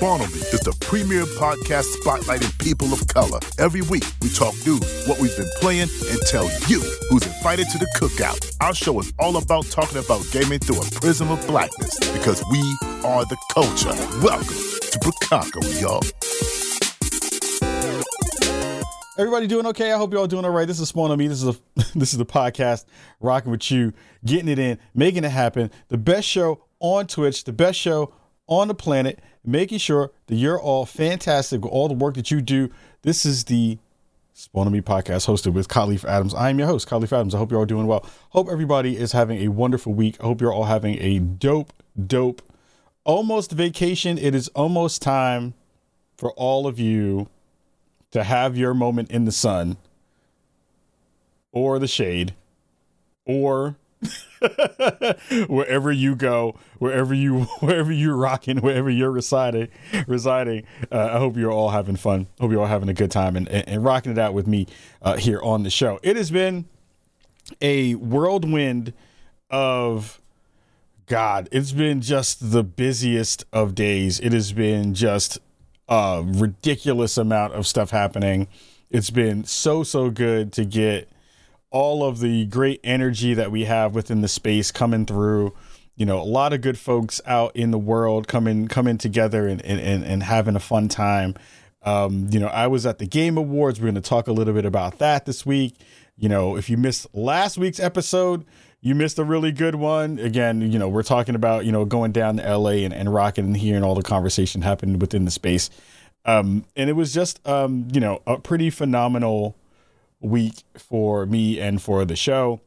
Me is the premier podcast spotlighting people of color. Every week, we talk news, what we've been playing, and tell you who's invited to the cookout. Our show is all about talking about gaming through a prism of blackness because we are the culture. Welcome to Bricago, y'all. Everybody doing okay? I hope you're all doing all right. This is Spawn on Me. This is a this is the podcast rocking with you, getting it in, making it happen. The best show on Twitch, the best show on the planet, making sure that you're all fantastic with all the work that you do. This is the Spawn Me podcast hosted with Kahlief Adams. I am your host, Kahlief Adams. I hope you're all doing well. Hope everybody is having a wonderful week. I hope you're all having a dope, dope, almost vacation. It is almost time for all of you to have your moment in the sun or the shade or wherever you go, wherever you wherever you're rocking, wherever you're residing, residing. Uh, I hope you're all having fun. Hope you're all having a good time and, and, and rocking it out with me uh, here on the show. It has been a whirlwind of God. It's been just the busiest of days. It has been just a ridiculous amount of stuff happening. It's been so so good to get all of the great energy that we have within the space coming through. You know, a lot of good folks out in the world coming coming together and and, and having a fun time. Um, you know, I was at the Game Awards. We're going to talk a little bit about that this week. You know, if you missed last week's episode, you missed a really good one. Again, you know, we're talking about, you know, going down to LA and, and rocking and hearing all the conversation happening within the space. Um, and it was just, um, you know, a pretty phenomenal week for me and for the show.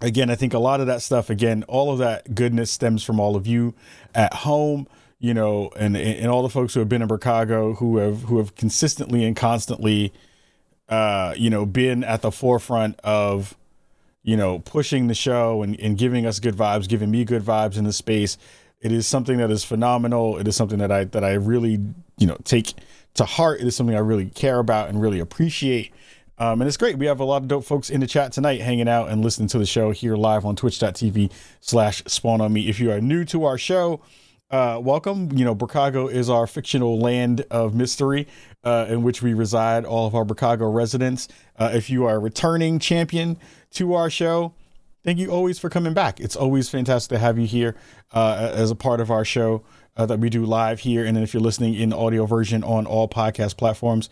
Again, I think a lot of that stuff, again, all of that goodness stems from all of you at home, you know, and and all the folks who have been in Chicago who have who have consistently and constantly, uh, you know, been at the forefront of you know, pushing the show and, and giving us good vibes, giving me good vibes in the space. It is something that is phenomenal. It is something that I that I really, you know, take to heart. It is something I really care about and really appreciate. Um, and it's great. We have a lot of dope folks in the chat tonight hanging out and listening to the show here live on twitch.tv slash spawn on me. If you are new to our show, uh, welcome. You know, Bricago is our fictional land of mystery uh, in which we reside, all of our Bricago residents. Uh, if you are a returning champion to our show, thank you always for coming back. It's always fantastic to have you here uh, as a part of our show uh, that we do live here. And then if you're listening in audio version on all podcast platforms,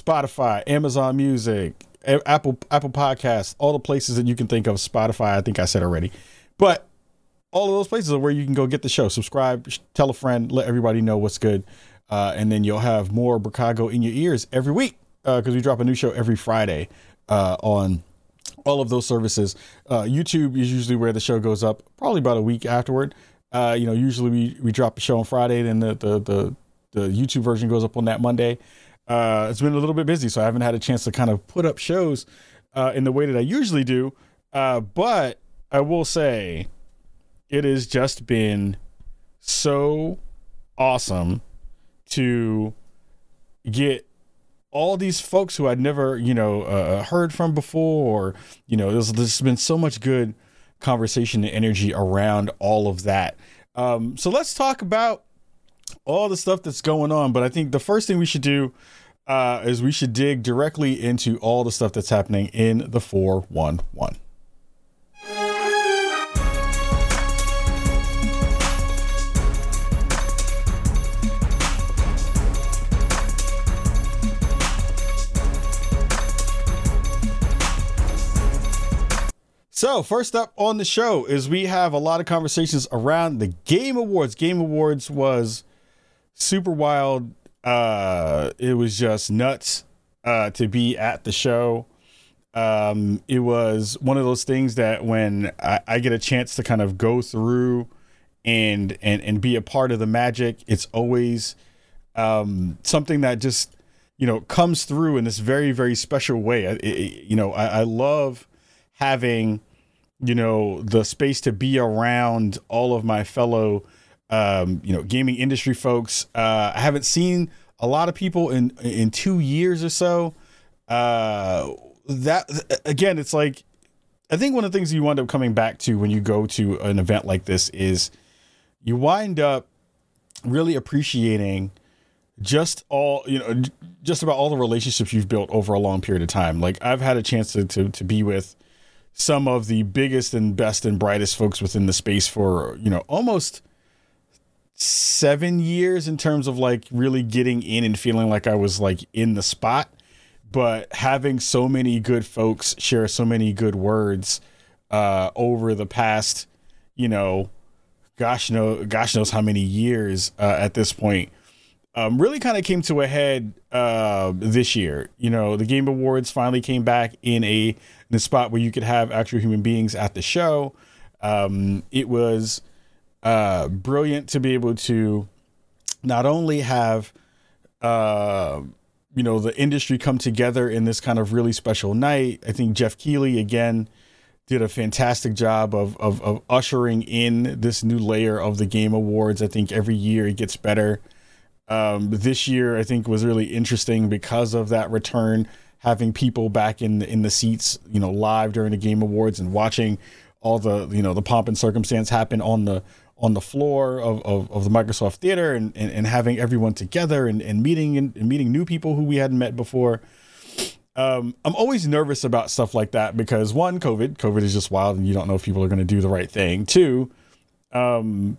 Spotify, Amazon Music, Apple Apple Podcasts, all the places that you can think of. Spotify, I think I said already, but all of those places are where you can go get the show. Subscribe, tell a friend, let everybody know what's good, uh, and then you'll have more Bricago in your ears every week because uh, we drop a new show every Friday uh, on all of those services. Uh, YouTube is usually where the show goes up, probably about a week afterward. Uh, you know, usually we, we drop a show on Friday, then the, the the the YouTube version goes up on that Monday uh, it's been a little bit busy, so I haven't had a chance to kind of put up shows uh, in the way that I usually do. Uh, but I will say, it has just been so awesome to get all these folks who I'd never, you know, uh, heard from before, or you know, there's, there's been so much good conversation and energy around all of that. Um, so let's talk about all the stuff that's going on. But I think the first thing we should do uh, is we should dig directly into all the stuff that's happening in the 411. So, first up on the show is we have a lot of conversations around the Game Awards. Game Awards was super wild. Uh, it was just nuts uh, to be at the show. Um, it was one of those things that when I, I get a chance to kind of go through and and and be a part of the magic, it's always um, something that just you know comes through in this very very special way. It, it, you know, I, I love having you know the space to be around all of my fellow um, you know gaming industry folks. Uh, I haven't seen a lot of people in in two years or so. Uh, that again, it's like I think one of the things you wind up coming back to when you go to an event like this is you wind up really appreciating just all you know just about all the relationships you've built over a long period of time like i've had a chance to to, to be with some of the biggest and best and brightest folks within the space for you know almost seven years in terms of like really getting in and feeling like i was like in the spot but having so many good folks share so many good words uh over the past you know gosh know gosh knows how many years uh, at this point um, really kind of came to a head uh, this year. You know, the Game Awards finally came back in a in a spot where you could have actual human beings at the show. Um, it was uh, brilliant to be able to not only have uh, you know the industry come together in this kind of really special night. I think Geoff Keighley again did a fantastic job of, of, of ushering in this new layer of the Game Awards. I think every year it gets better. Um, this year, I think, was really interesting because of that return, having people back in in the seats, you know, live during the Game Awards and watching all the you know the pomp and circumstance happen on the on the floor of, of, of the Microsoft Theater and, and, and, having everyone together and, and meeting and, and meeting new people who we hadn't met before. Um, I'm always nervous about stuff like that because one, COVID, COVID is just wild and you don't know if people are going to do the right thing. Two, um,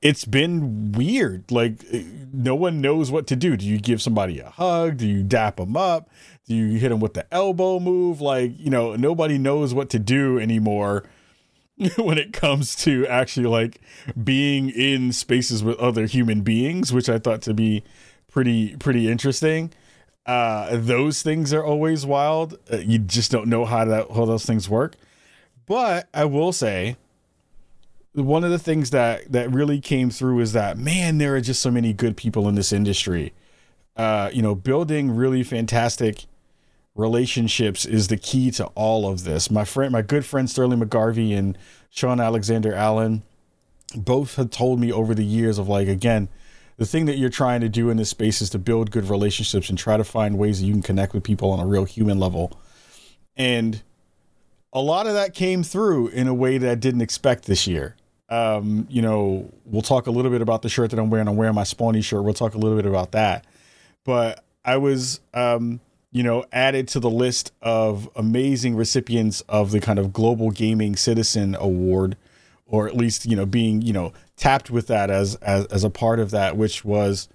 it's been weird. Like no one knows what to do. Do you give somebody a hug? Do you dap them up? Do you hit them with the elbow move? Like, you know, nobody knows what to do anymore when it comes to actually like being in spaces with other human beings, which I thought to be pretty pretty interesting. Uh, those things are always wild. Uh, you just don't know how that how those things work. But I will say one of the things that that really came through is that man, there are just so many good people in this industry. Uh, you know, building really fantastic relationships is the key to all of this. My friend, my good friend Sterling McGarvey and Sean Alexander Allen both have told me over the years of like again, the thing that you're trying to do in this space is to build good relationships and try to find ways that you can connect with people on a real human level. And a lot of that came through in a way that I didn't expect this year. Um, you know, we'll talk a little bit about the shirt that I'm wearing. I'm wearing my Spawny shirt. We'll talk a little bit about that. But I was, um, you know, added to the list of amazing recipients of the kind of Global Gaming Citizen Award, or at least, you know, being, you know, tapped with that as as, as a part of that, which was.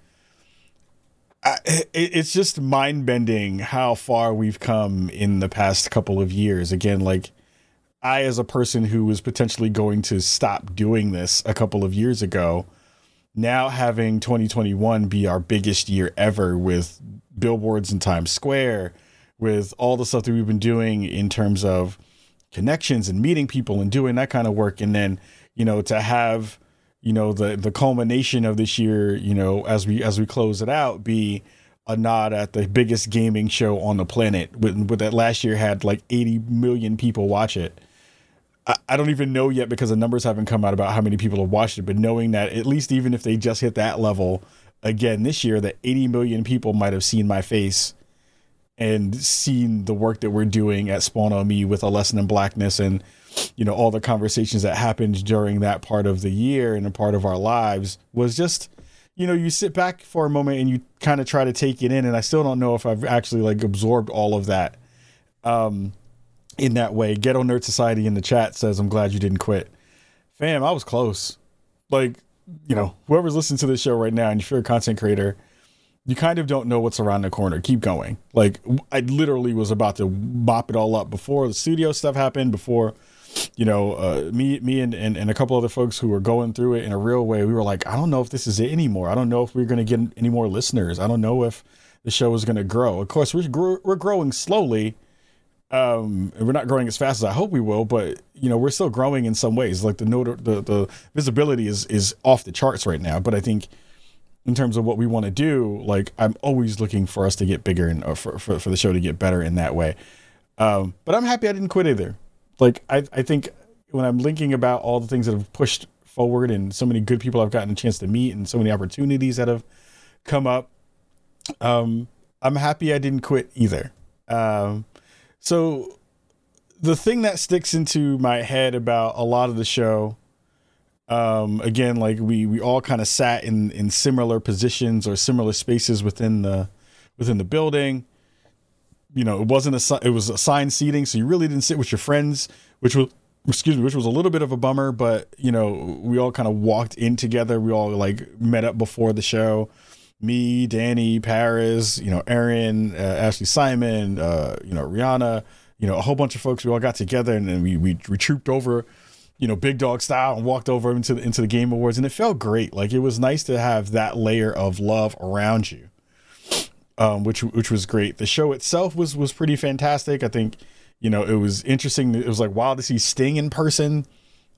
it's just mind bending how far we've come in the past couple of years. Again, like I, as a person who was potentially going to stop doing this a couple of years ago, now having 2021 be our biggest year ever with billboards in Times Square, with all the stuff that we've been doing in terms of connections and meeting people and doing that kind of work, and then you know to have you know the the culmination of this year, you know as we as we close it out, be a nod at the biggest gaming show on the planet. With, with that last year had like 80 million people watch it I, don't even know yet because the numbers haven't come out about how many people have watched it, but knowing that at least even if they just hit that level again this year, that 80 million people might have seen my face and seen the work that we're doing at Spawn on Me with a lesson in blackness and you know all the conversations that happened during that part of the year and a part of our lives was just you know you sit back for a moment and you kind of try to take it in and I still don't know if I've actually like absorbed all of that. Um in that way. Ghetto Nerd Society in the chat says, I'm glad you didn't quit. Fam, I was close. Like, you know, whoever's listening to this show right now, and if you're a content creator, you kind of don't know what's around the corner. Keep going. Like, I literally was about to mop it all up before the studio stuff happened, before, you know, uh, me, me and, and, and a couple other folks who were going through it in a real way. We were like, I don't know if this is it anymore. I don't know if we're going to get any more listeners. I don't know if the show is going to grow. Of course, we're, we're growing slowly um, we're not growing as fast as I hope we will, but you know we're still growing in some ways. Like the note, the the visibility is is off the charts right now. But I think in terms of what we want to do, like I'm always looking for us to get bigger and for, for for the show to get better in that way. Um, but I'm happy I didn't quit either. Like I I think when I'm linking about all the things that have pushed forward and so many good people I've gotten a chance to meet and so many opportunities that have come up, um, I'm happy I didn't quit either. Um, so the thing that sticks into my head about a lot of the show Um, again, like we we all kind of sat in in similar positions or similar spaces within the within the building. You know, it wasn't a it was assigned seating, so you really didn't sit with your friends, which was excuse me, which was a little bit of a bummer. But you know, we all kind of walked in together. We all like met up before the show. Me, Danny, Paris, you know, Aaron, uh, Ashley Simon, uh, you know, Rihanna, you know, a whole bunch of folks. We all got together and then we we, we trooped over you know, big dog style and walked over into the, into the game awards and it felt great. Like it was nice to have that layer of love around you. Um, which which was great. The show itself was was pretty fantastic. I think, you know, it was interesting. It was like wild to see Sting in person.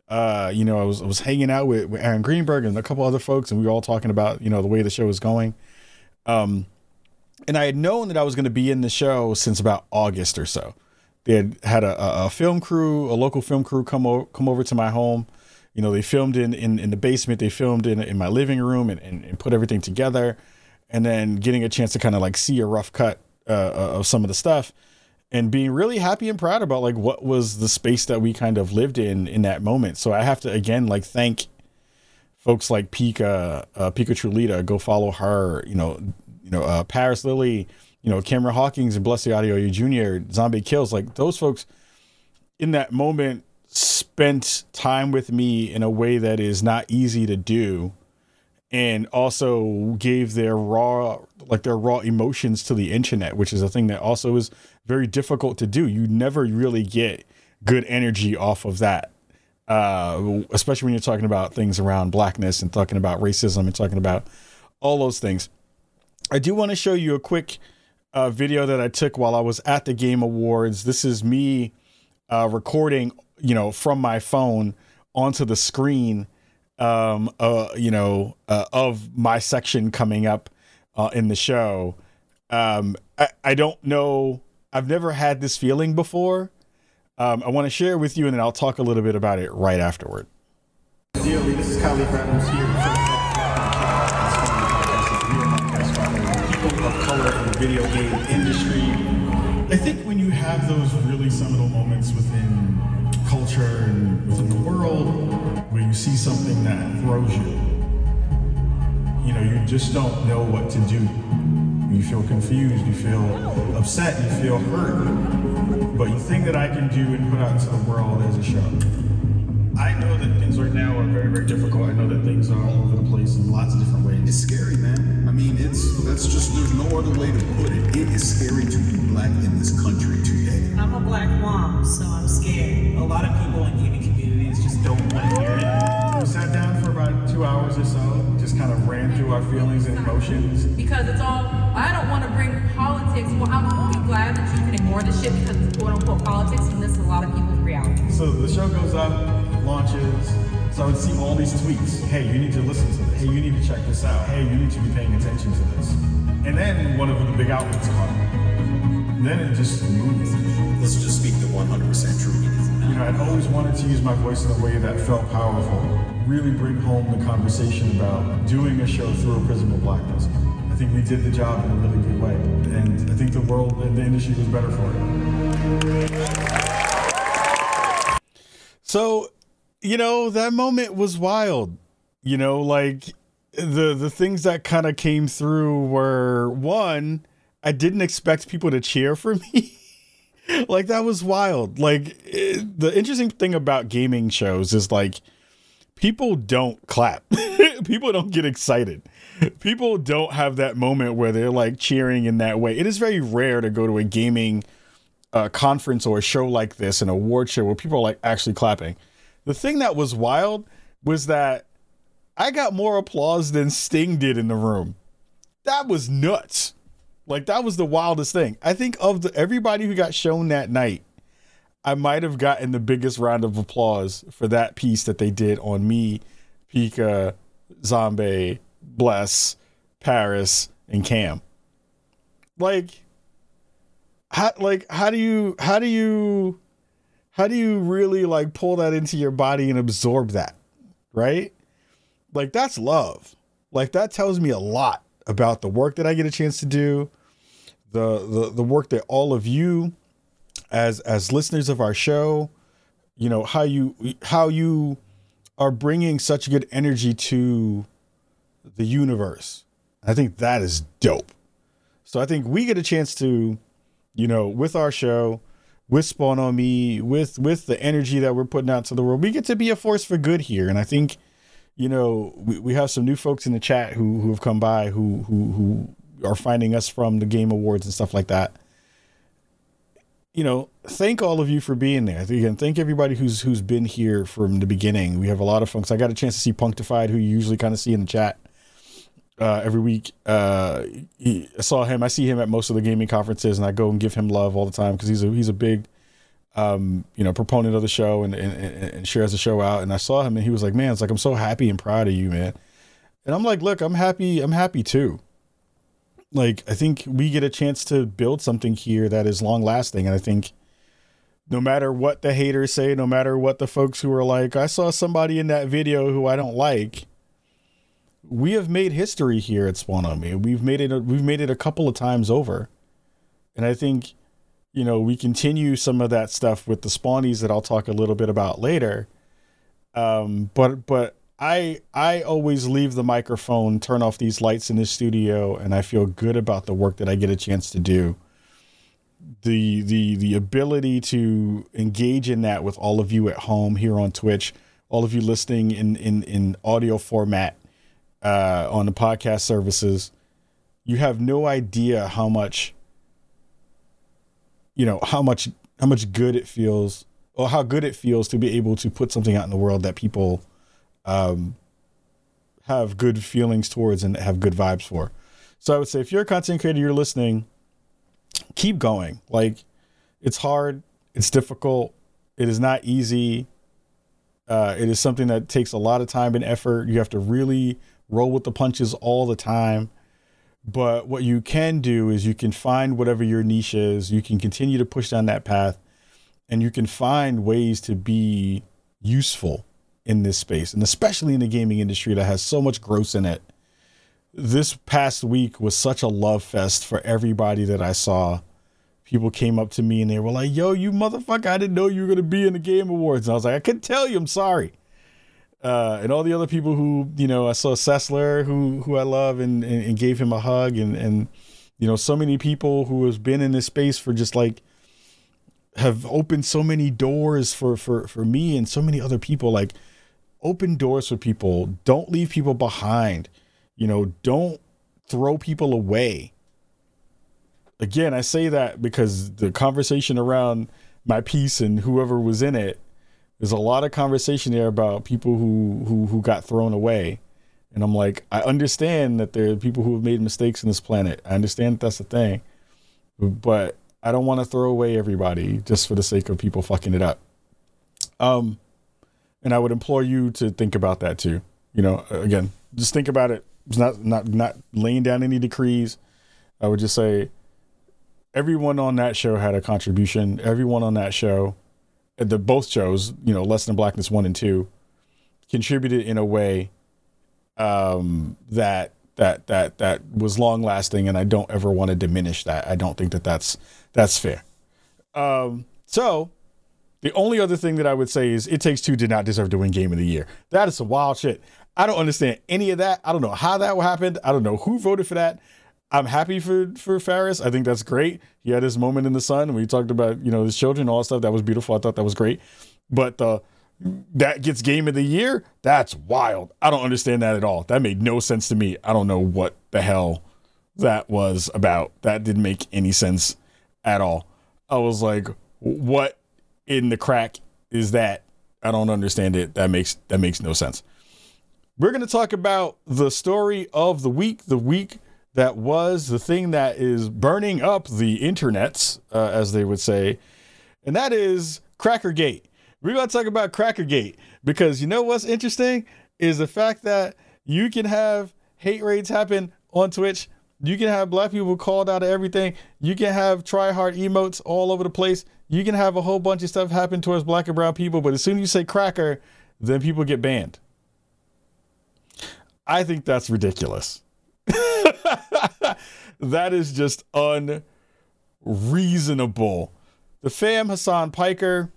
Uh, you know, I was I was hanging out with, with Aaron Greenberg and a couple other folks, and we were all talking about you know the way the show was going. Um, and I had known that I was going to be in the show since about August or so they had had a, a film crew, a local film crew, come over come over to my home. You know, they filmed in in, in the basement. They filmed in in my living room and, and, and put everything together, and then getting a chance to kind of like see a rough cut uh, uh, of some of the stuff, and being really happy and proud about like what was the space that we kind of lived in in that moment. So I have to again like thank folks like Pika, uh, Pikachulita. Go follow her. You know, you know uh, Paris Lilly you know, Cameron Hawkins and Blessing Adeoye Jr., Zombie Kills, like those folks in that moment spent time with me in a way that is not easy to do and also gave their raw like their raw emotions to the internet which is a thing that also is very difficult to do you never really get good energy off of that uh, especially when you're talking about things around blackness and talking about racism and talking about all those things i do want to show you a quick uh, video that I took while I was at the Game Awards. This is me uh, recording, you know, from my phone onto the screen, um, uh, you know, uh, of my section coming up uh, in the show. Um, I, I don't know. I've never had this feeling before. Um, I want to share it with you, and then I'll talk a little bit about it right afterward. This is Adams here video game industry. I think when you have those really seminal moments within culture and within the world where you see something that throws you, you know, you just don't know what to do. You feel confused, you feel upset, you feel hurt. But the thing that I can do and put out into the world as a show. I know that things right now are very, very difficult. I know that things are all over the place in lots of different ways. It's scary, man. I mean, it's that's just there's no other way to put it. It is scary to be black in this country today. I'm a black mom, so I'm scared. A lot of people in gaming communities just don't want to hear it. We sat down for about two hours or so, just kind of ran through our feelings and emotions. Because it's all, I don't want to bring politics. Well, I'm only glad that you can ignore the shit because it's quote unquote politics, and this is a lot of people's reality. So the show goes up, launches. So I would see all these tweets. Hey, you need to listen to this. Hey, you need to check this out. Hey, you need to be paying attention to this. And then one of the big outlets caught it. Then it just moved. Let's just speak the 100% truth. You know, I'd always wanted to use my voice in a way that felt powerful. Really bring home the conversation about doing a show through a prism of blackness. I think we did the job in a really good way. And I think the world and the industry was better for it. So you know, that moment was wild. You know, like the the things that kind of came through were one, I didn't expect people to cheer for me. like that was wild. Like it, the interesting thing about gaming shows is like people don't clap. people don't get excited. People don't have that moment where they're like cheering in that way. It is very rare to go to a gaming uh, conference or a show like this, an award show where people are like actually clapping. The thing that was wild was that I got more applause than Sting did in the room. That was nuts. Like that was the wildest thing. I think of the everybody who got shown that night, I might have gotten the biggest round of applause for that piece that they did on me, Pika, Zombie, Bless, Paris, and Cam. Like how like how do you how do you how do you really like pull that into your body and absorb that? Right? Like that's love. Like that tells me a lot about the work that I get a chance to do, the the the work that all of you as as listeners of our show, you know, how you how you are bringing such good energy to the universe. I think that is dope. So I think we get a chance to, you know, with our show, with Spawn on Me, with with the energy that we're putting out to the world, we get to be a force for good here. And I think, you know, we, we have some new folks in the chat who who have come by who who who are finding us from the game awards and stuff like that. You know, thank all of you for being there. Again, thank everybody who's who's been here from the beginning. We have a lot of folks. I got a chance to see Punctified, who you usually kind of see in the chat uh, every week. Uh, he, I saw him. I see him at most of the gaming conferences, and I go and give him love all the time because he's a he's a big, um, you know, proponent of the show and, and and shares the show out. And I saw him, and he was like, "Man, it's like I'm so happy and proud of you, man." And I'm like, "Look, I'm happy. I'm happy too." Like I think we get a chance to build something here that is long lasting, and I think. No matter what the haters say, no matter what the folks who are like, I saw somebody in that video who I don't like, we have made history here at Spawn on Me. We've made it. We've made it a couple of times over, and I think, you know, we continue some of that stuff with the Spawnies that I'll talk a little bit about later. Um, but but I I always leave the microphone, turn off these lights in the studio, and I feel good about the work that I get a chance to do. The the the ability to engage in that with all of you at home here on Twitch, all of you listening in in in audio format uh, on the podcast services, you have no idea how much, you know, how much how much good it feels, or how good it feels to be able to put something out in the world that people um, have good feelings towards and have good vibes for. So I would say if you're a content creator, you're listening, keep going. Like it's hard, it's difficult, it is not easy. Uh, it is something that takes a lot of time and effort. You have to really roll with the punches all the time. But what you can do is you can find whatever your niche is, you can continue to push down that path, and you can find ways to be useful in this space, and especially in the gaming industry that has so much gross in it. This past week was such a love fest for everybody that I saw. People came up to me and they were like, Yo, you motherfucker, I didn't know you were going to be in the Game Awards. And I was like, I couldn't tell you, I'm sorry uh, and all the other people who you know I saw Sessler who who I love and, and, and gave him a hug and and you know so many people who has been in this space for just like have opened so many doors for for for me and so many other people like open doors for people. Don't leave people behind. You know don't throw people away. Again I say that because the conversation around my piece and whoever was in it there's a lot of conversation there about people who who who got thrown away. And i'm like i understand that there are people who have made mistakes in this planet. I understand that that's the thing. But i don't want to throw away everybody just for the sake of people fucking it up. Um and i would implore you to think about that too you know again just think about it it's not not not laying down any decrees i would just say everyone on that show had a contribution everyone on that show the both shows, you know, Lesson in Blackness one and two, contributed in a way um, that that that that was long lasting, and I don't ever want to diminish that. I don't think that that's that's fair. Um, so the only other thing that I would say is It Takes Two did not deserve to win Game of the Year. That is some wild shit. I don't understand any of that. I don't know how that happened. I don't know who voted for that. I'm happy for for Fares. I think that's great. He had his moment in the sun. We talked about you know his children, all that stuff. That was beautiful. I thought that was great. But uh, that gets game of the year. That's wild. I don't understand that at all. That made no sense to me. I don't know what the hell that was about. That didn't make any sense at all. I was like, what in the crack is that? I don't understand it. That makes that makes no sense. We're going to talk about the story of the week, the week that was the thing that is burning up the internets, uh, as they would say, and that is Crackergate. We're going to talk about Crackergate because you know what's interesting is the fact that you can have hate raids happen on Twitch. You can have black people called out of everything. You can have try hard emotes all over the place. You can have a whole bunch of stuff happen towards black and brown people, but as soon as you say cracker, then people get banned. I think that's ridiculous. that is just unreasonable. The fam Hassan Piker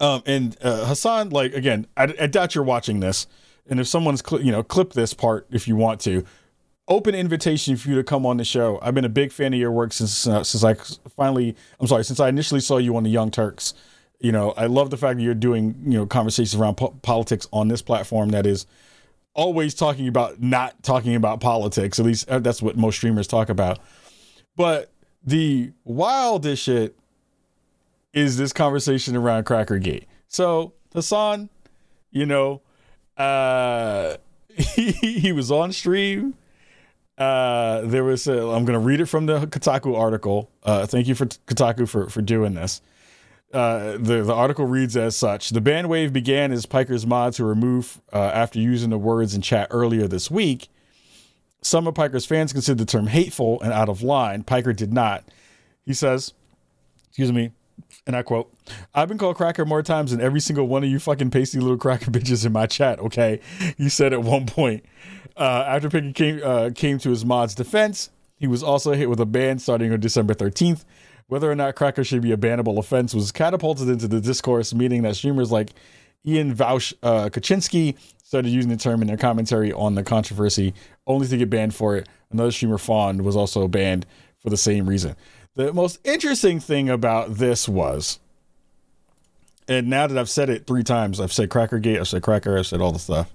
Um, and uh, Hassan, like again, I, I doubt you're watching this, and if someone's cl- you know clip this part if you want to. Open invitation for you to come on the show. I've been a big fan of your work since uh, since I finally, I'm sorry, since I initially saw you on the Young Turks. You know, I love the fact that you're doing you know conversations around po- politics on this platform that is always talking about not talking about politics. At least uh, that's what most streamers talk about. But the wildest shit is this conversation around Crackergate. So Hassan, you know, uh, he, he was on stream. Uh, there was a, I'm going to read it from the Kotaku article. Uh, thank you for Kotaku for, for doing this. Uh, the, the article reads as such The ban wave began as Piker's mods were removed uh, after using the words in chat earlier this week. Some of Piker's fans considered the term hateful and out of line. Piker did not. He says, excuse me, and I quote, I've been called cracker more times than every single one of you fucking pasty little cracker bitches in my chat, okay? He said at one point. Uh, after Piker came, uh, came to his mod's defense, he was also hit with a ban starting on December 13th. Whether or not cracker should be a bannable offense was catapulted into the discourse, meaning that streamers like Ian Vaush uh, Kochinski started using the term in their commentary on the controversy, only to get banned for it. Another streamer, Fawn, was also banned for the same reason. The most interesting thing about this was, and now that I've said it three times, I've said Crackergate, I've said Cracker, I've said all the stuff.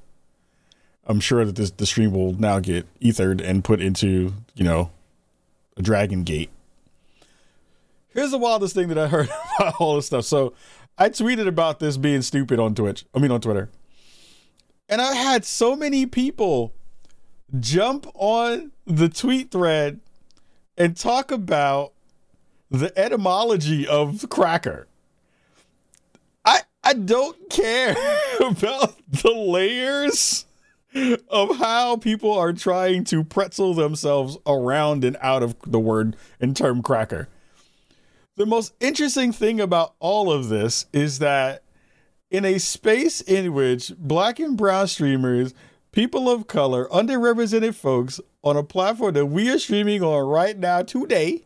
I'm sure that this the stream will now get ethered and put into, you know, a Dragon Gate. Here's the wildest thing that I heard about all this stuff. So I tweeted about this being stupid on Twitch. I mean on Twitter. And I had so many people jump on the tweet thread and talk about the etymology of cracker. I I don't care about the layers of how people are trying to pretzel themselves around and out of the word and term cracker. The most interesting thing about all of this is that in a space in which black and brown streamers, people of color, underrepresented folks on a platform that we are streaming on right now today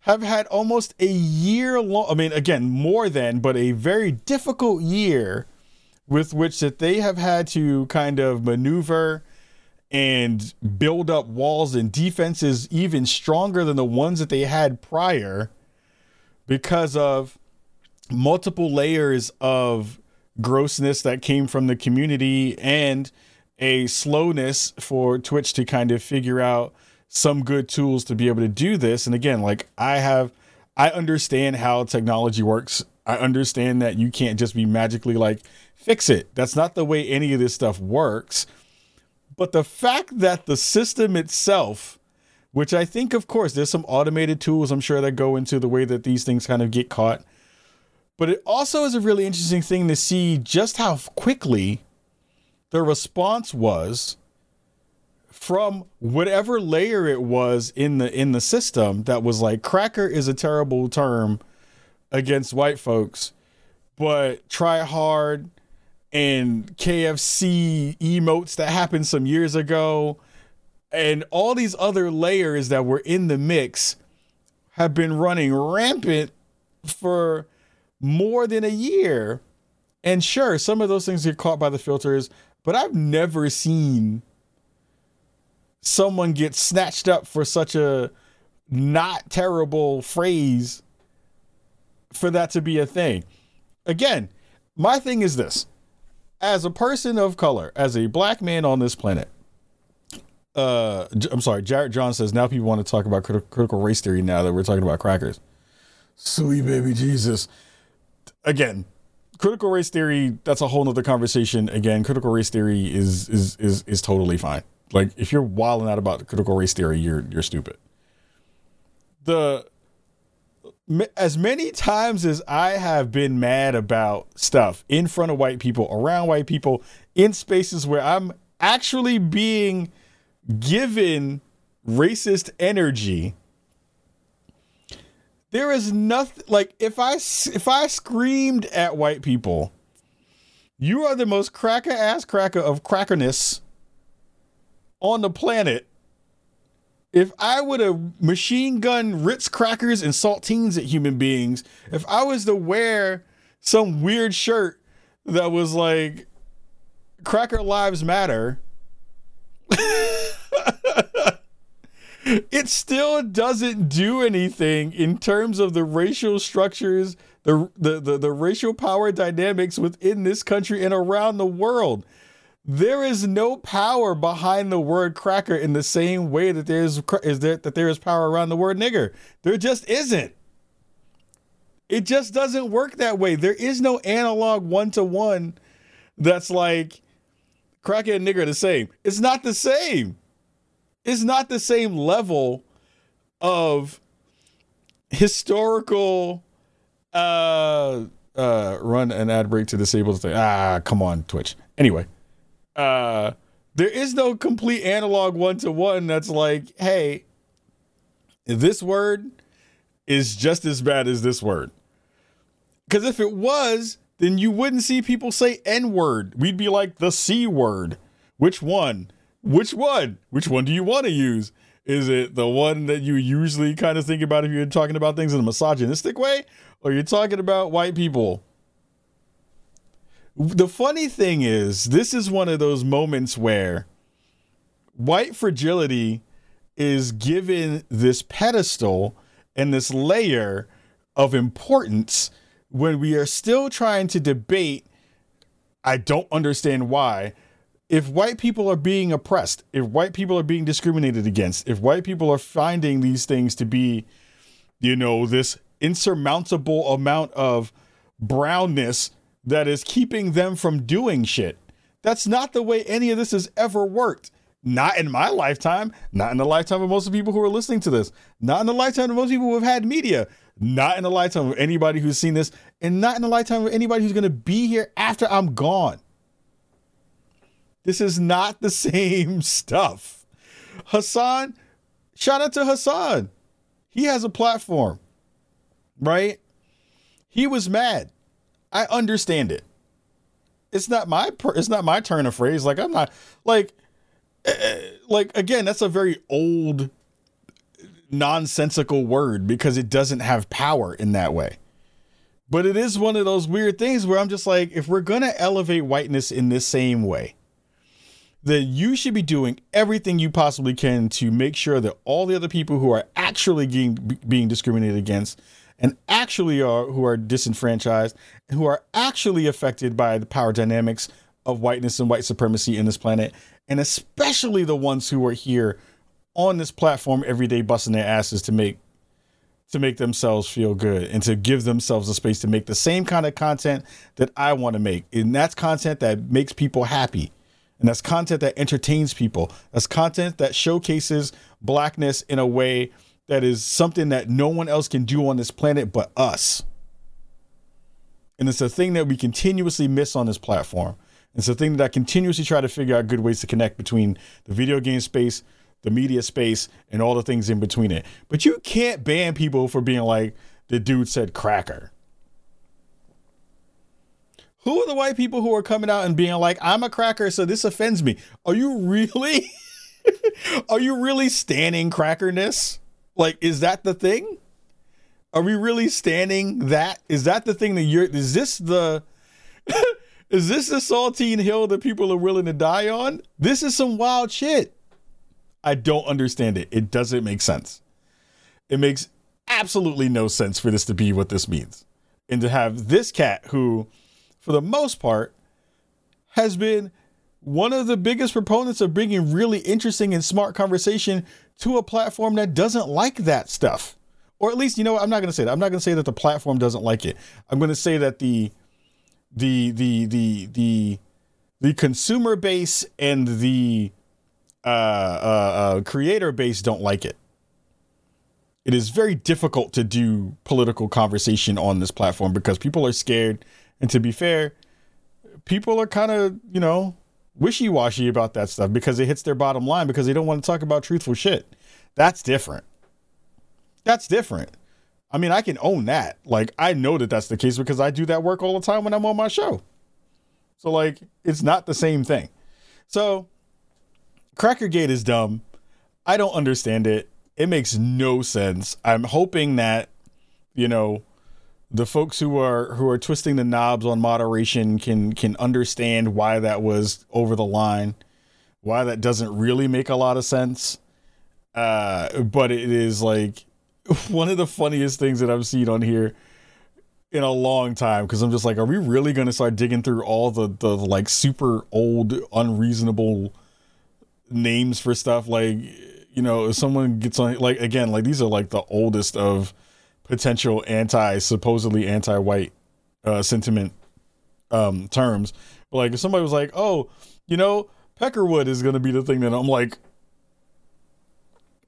have had almost a year long, I mean, again, more than, but a very difficult year with which that they have had to kind of maneuver and build up walls and defenses even stronger than the ones that they had prior because of multiple layers of grossness that came from the community and a slowness for Twitch to kind of figure out some good tools to be able to do this. And again, like I have, I understand how technology works. I understand that you can't just be magically like, fix it. That's not the way any of this stuff works. But the fact that the system itself, which I think, of course, there's some automated tools I'm sure that go into the way that these things kind of get caught. But it also is a really interesting thing to see just how quickly the response was from whatever layer it was in the in the system that was like cracker is a terrible term against white folks but try hard and KFC emotes that happened some years ago and all these other layers that were in the mix have been running rampant for more than a year. And sure, some of those things get caught by the filters, but I've never seen someone get snatched up for such a not terrible phrase for that to be a thing. Again, my thing is this as a person of color, as a black man on this planet, uh, I'm sorry, Jared John says now people want to talk about critical, critical race theory now that we're talking about crackers. Sweet baby Jesus. Again, critical race theory, that's a whole nother conversation. Again, critical race theory is is is is totally fine. Like if you're wilding out about critical race theory, you're you're stupid. The as many times as I have been mad about stuff in front of white people, around white people, in spaces where I'm actually being given racist energy, there is nothing like if I if I screamed at white people, you are the most cracker ass cracker of crackerness on the planet if I would have machine gun Ritz crackers and saltines at human beings, if I was to wear some weird shirt that was like Cracker Lives Matter. it still doesn't do anything in terms of the racial structures, the, the, the, the racial power dynamics within this country and around the world. There is no power behind the word cracker in the same way that there's is there that there is power around the word nigger. There just isn't. It just doesn't work that way. There is no analog one to one that's like cracker and nigger the same. It's not the same. It's not the same level of historical uh uh run an ad break to disable thing. Ah, come on, Twitch. Anyway, uh there is no complete analog one to one that's like, hey, this word is just as bad as this word. Because if it was, then you wouldn't see people say N word. We'd be like the C word. Which one? Which one? Which one do you want to use? Is it the one that you usually kind of think about if you're talking about things in a misogynistic way? Or you're talking about white people? The funny thing is, this is one of those moments where white fragility is given this pedestal and this layer of importance when we are still trying to debate. I don't understand why. If white people are being oppressed, if white people are being discriminated against, if white people are finding these things to be, you know, this insurmountable amount of brownness that is keeping them from doing shit. That's not the way any of this has ever worked. Not in my lifetime, not in the lifetime of most of the people who are listening to this, not in the lifetime of most people who have had media, not in the lifetime of anybody who's seen this, and not in the lifetime of anybody who's going to be here after I'm gone. This is not the same stuff. Hassan, shout out to Hassan. He has a platform, right? He was mad. I understand it. It's not my it's not my turn of phrase. Like I'm not like uh, like again. That's a very old, nonsensical word because it doesn't have power in that way. But it is one of those weird things where I'm just like, if we're gonna elevate whiteness in this same way, then you should be doing everything you possibly can to make sure that all the other people who are actually being, being discriminated against and actually are who are disenfranchised who are actually affected by the power dynamics of whiteness and white supremacy in this planet and especially the ones who are here on this platform every day busting their asses to make to make themselves feel good and to give themselves a space to make the same kind of content that I want to make. And that's content that makes people happy. And that's content that entertains people. That's content that showcases blackness in a way that is something that no one else can do on this planet but us. And it's a thing that we continuously miss on this platform. It's a thing that I continuously try to figure out good ways to connect between the video game space, the media space, and all the things in between it. But you can't ban people for being like, the dude said cracker. Who are the white people who are coming out and being like, I'm a cracker, so this offends me? Are you really? are you really standing crackerness? Like, is that the thing? Are we really standing that? Is that the thing that you're is this the is this the saltine hill that people are willing to die on? This is some wild shit. I don't understand it. It doesn't make sense. It makes absolutely no sense for this to be what this means. And to have this cat who, for the most part, has been one of the biggest proponents of bringing really interesting and smart conversation to a platform that doesn't like that stuff. Or at least, you know what, I'm not to say that. I'm not to say that the platform doesn't like it. I'm to say that the the the the the the consumer base and the uh, uh, uh, creator base don't like it. It is very difficult to do political conversation on this platform because people are scared. And to be fair, people are kind of, you know, wishy washy about that stuff because it hits their bottom line because they don't want to talk about truthful shit. That's different. That's different. I mean, I can own that. Like, I know that that's the case because I do that work all the time when I'm on my show. So, like, it's not the same thing. So, Crackergate is dumb. I don't understand it. It makes no sense. I'm hoping that, you know, the folks who are who are twisting the knobs on moderation can can understand why that was over the line, why that doesn't really make a lot of sense. Uh, but it is like one of the funniest things that I've seen on here in a long time because I'm just like, are we really going to start digging through all the the like super old unreasonable names for stuff? Like, you know, if someone gets on like again, like these are like the oldest of potential anti supposedly anti-white uh sentiment um terms. But Like if somebody was like, "Oh, you know, Peckerwood is to be the thing that I'm like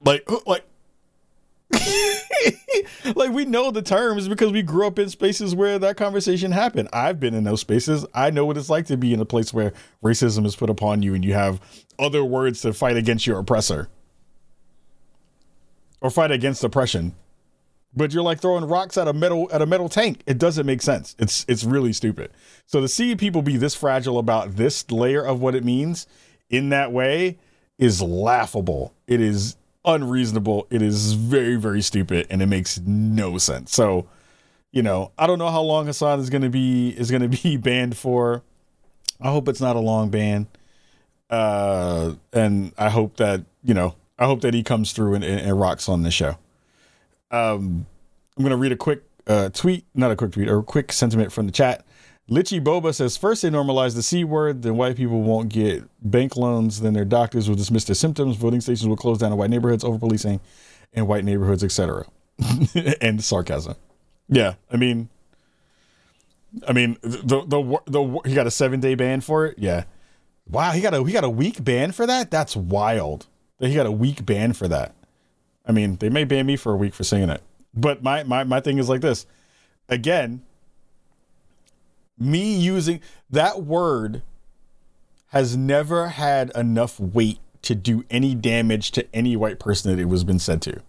like like like we know the terms because we grew up in spaces where that conversation happened. I've been in those spaces. I know what it's like to be in a place where racism is put upon you and you have other words to fight against your oppressor or fight against oppression. But you're like throwing rocks at a metal at a metal tank. It doesn't make sense. It's it's really stupid. So to see people be this fragile about this layer of what it means in that way is laughable. It is unreasonable. It is very, very stupid, and it makes no sense. So, you know, I don't know how long Hasan is gonna be is gonna be banned for. I hope it's not a long ban. Uh, and I hope that you know, I hope that he comes through and, and, and rocks on the show. Um, I'm gonna read a quick uh, tweet, not a quick tweet, or a quick sentiment from the chat. Litchi Boba says first they normalize the C word, then white people won't get bank loans, then their doctors will dismiss their symptoms, voting stations will close down in white neighborhoods, over policing in white neighborhoods, etc. and sarcasm. Yeah, I mean, I mean the the the he got a seven day ban for it. Yeah, wow, he got a he got a week ban for that. That's wild. He got a week ban for that. I mean, they may ban me for a week for saying it, but my my my thing is like this. Again, me using that word has never had enough weight to do any damage to any white person that it was been said to.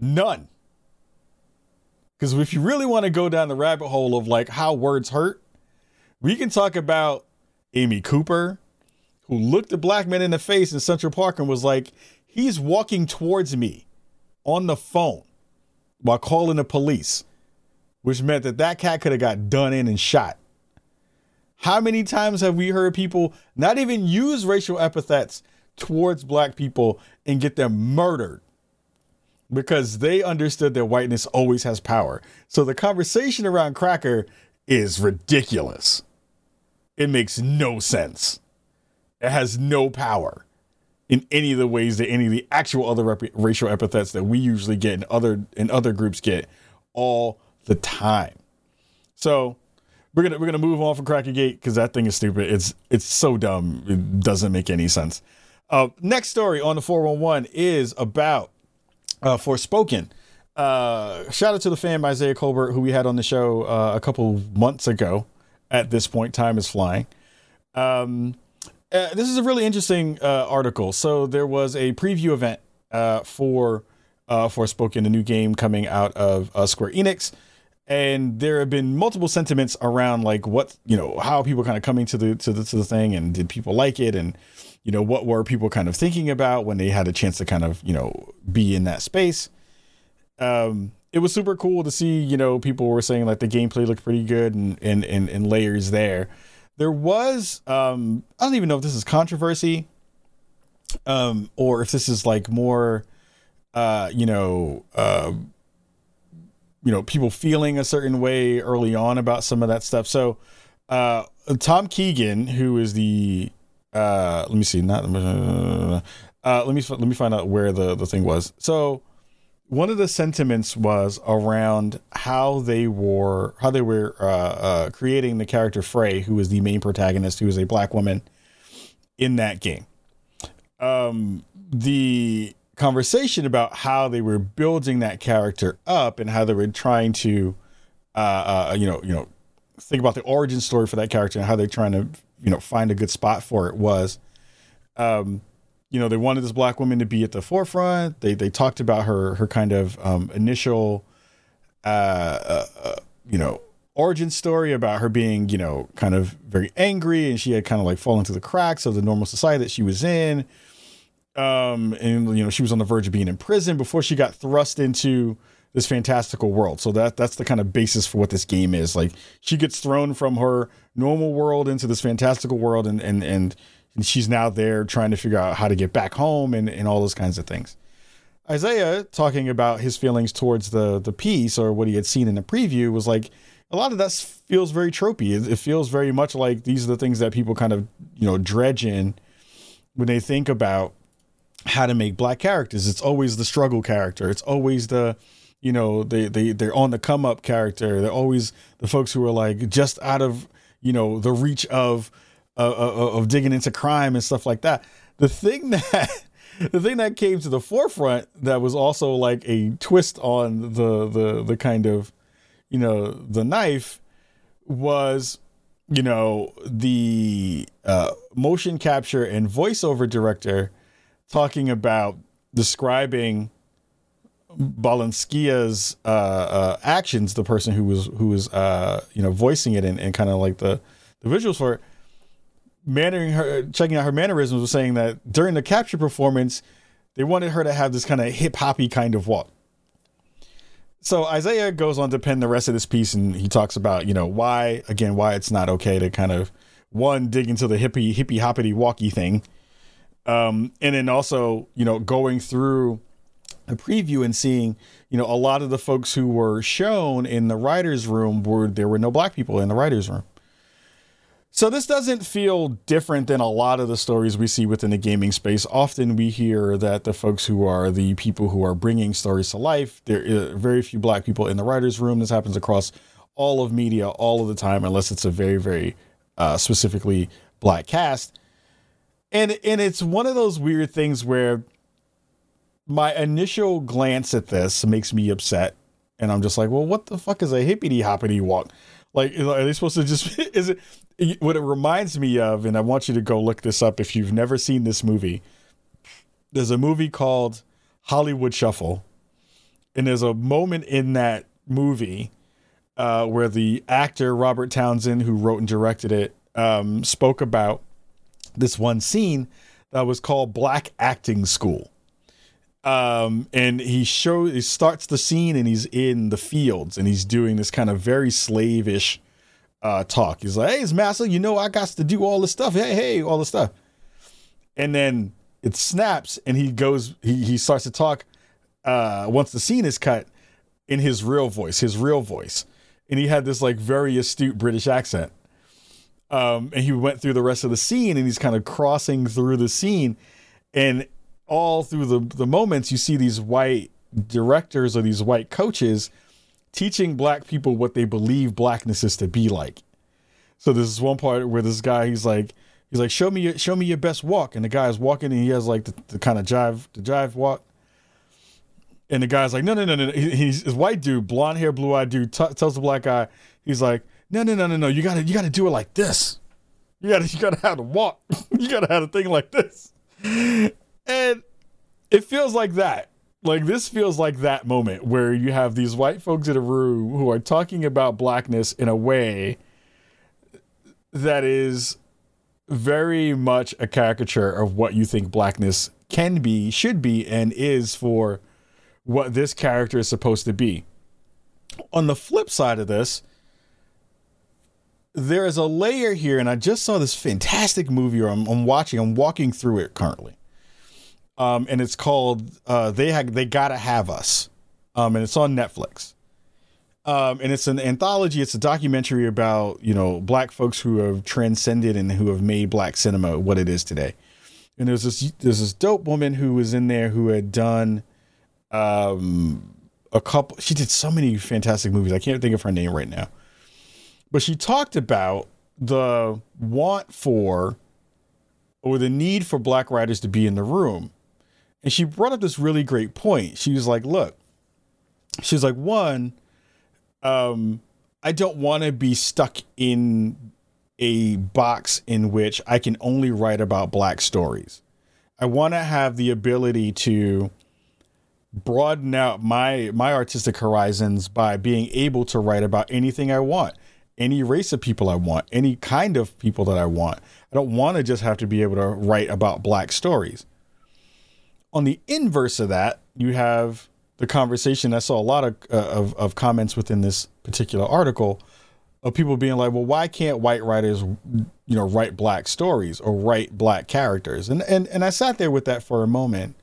None. Because if you really want to go down the rabbit hole of like how words hurt, we can talk about Amy Cooper, who looked a black man in the face in Central Park and was like, he's walking towards me on the phone while calling the police which meant that that cat could have got done in and shot. How many times have we heard people not even use racial epithets towards black people and get them murdered because they understood that whiteness always has power? So the conversation around cracker is ridiculous. It makes no sense. It has no power in any of the ways that any of the actual other rep- racial epithets that we usually get and other and other groups get all the time. So we're gonna we're gonna move on from Crackergate because that thing is stupid. It's it's so dumb. It doesn't make any sense. Uh, next story on the 411 is about uh, Forspoken. Uh, shout out to the fan Isaiah Colbert who we had on the show uh, a couple months ago. At this point, time is flying. Um, uh, this is a really interesting uh, article. So there was a preview event uh, for uh, Forspoken, a new game coming out of uh, Square Enix. And there have been multiple sentiments around like what you know how people kind of coming to the to the to the thing and did people like it? And you know what were people kind of thinking about when they had a chance to kind of you know be in that space? Um it was super cool to see you know people were saying like the gameplay looked pretty good and and and, and layers there there was um i don't even know if this is controversy um or if this is like more uh you know uh you know people feeling a certain way early on about some of that stuff. So uh, Tom Keegan, who is the uh, let me see, not uh, let me let me find out where the the thing was. So one of the sentiments was around how they were how they were uh, uh, creating the character Frey, who is the main protagonist, who is a black woman in that game. Um, the conversation about how they were building that character up and how they were trying to, uh, uh, you know, you know, think about the origin story for that character and how they're trying to, you know, find a good spot for it was, um, you know, they wanted this black woman to be at the forefront. They they talked about her her kind of um, initial, uh, uh, uh you know, origin story about her being, you know, kind of very angry and she had kind of like fallen through the cracks of the normal society that she was in um, and you know she was on the verge of being in prison before she got thrust into this fantastical world. So that that's the kind of basis for what this game is. Like she gets thrown from her normal world into this fantastical world and and and, and she's now there trying to figure out how to get back home and, and all those kinds of things. Isaiah talking about his feelings towards the the piece or what he had seen in the preview was like a lot of that feels very tropey. It, it feels very much like these are the things that people kind of you know dredge in when they think about how to make black characters. It's always the struggle character. It's always the you know they they they're on the come up character. They're always the folks who are like just out of you know the reach of of digging into crime and stuff like that. The thing that the thing that came to the forefront that was also like a twist on the the the kind of you know the knife was you know the uh, motion capture and voiceover director talking about describing Balinska's uh, uh, actions, the person who was who was uh, you know voicing it and, and kind of like the the visuals for it, mannering her, checking out her mannerisms, was saying that during the capture performance, they wanted her to have this kind of hip hoppy kind of walk. So Isaiah goes on to pen the rest of this piece, and he talks about you know why again why it's not okay to kind of one dig into the hippie hippie hoppity walky thing, um, and then also you know going through a preview and seeing, you know, a lot of the folks who were shown in the writers' room were there were no black people in the writers' room. So this doesn't feel different than a lot of the stories we see within the gaming space. Often we hear that the folks who are the people who are bringing stories to life, there are very few black people in the writers' room. This happens across all of media all of the time, unless it's a very, very uh, specifically black cast. And and it's one of those weird things where my initial glance at this makes me upset, and I'm just like, well, what the fuck is a hippity hoppity walk? Like, are they supposed to just? Is it what it reminds me of? And I want you to go look this up if you've never seen this movie. There's a movie called Hollywood Shuffle, and there's a moment in that movie uh, where the actor Robert Townsend, who wrote and directed it, um, spoke about this one scene that was called Black Acting School um and he shows he starts the scene and he's in the fields and he's doing this kind of very slavish uh talk. He's like hey it's master you know i got to do all this stuff. Hey hey all this stuff. And then it snaps and he goes he he starts to talk uh once the scene is cut in his real voice his real voice. And he had this like very astute british accent. Um and he went through the rest of the scene and he's kind of crossing through the scene. And all through the the moments you see these white directors or these white coaches teaching black people what they believe blackness is to be like. So this one part where this guy he's like he's like show me your, show me your best walk and the guy's walking and he has like the, the kind of jive the jive walk. And the guy's like, no, no, no, no. He, he's this white dude, blonde hair, blue eyed dude, t- tells the black guy, he's like, no, no, no, no, no. You gotta, you gotta do it like this. You gotta, you gotta have to walk. you gotta have a thing like this. It feels like that. Like this feels like that moment where you have these white folks in a room who are talking about blackness in a way that is very much a caricature of what you think blackness can be, should be, and is for what this character is supposed to be. On the flip side of this, there is a layer here, and I just saw this fantastic movie, or I'm, I'm watching, I'm walking through it currently um, and it's called uh, "They Ha- They Gotta Have Us," um, and it's on Netflix. Um, and it's an anthology. It's a documentary about you know black folks who have transcended and who have made black cinema what it is today. And there's this there's this dope woman who was in there who had done um, a couple. She did so many fantastic movies. I can't think of her name right now, but she talked about the want for or the need for black writers to be in the room and she brought up this really great point. She was like, look, she's like, one, um, I don't want to be stuck in a box in which I can only write about black stories. I want to have the ability to broaden out my my artistic horizons by being able to write about anything I want, any race of people I want, any kind of people that I want. I don't want to just have to be able to write about black stories on the inverse of that, you have the conversation. I saw a lot of, uh, of of comments within this particular article of people being like, "Well, why can't white writers, you know, write black stories or write black characters?" And and and I sat there with that for a moment,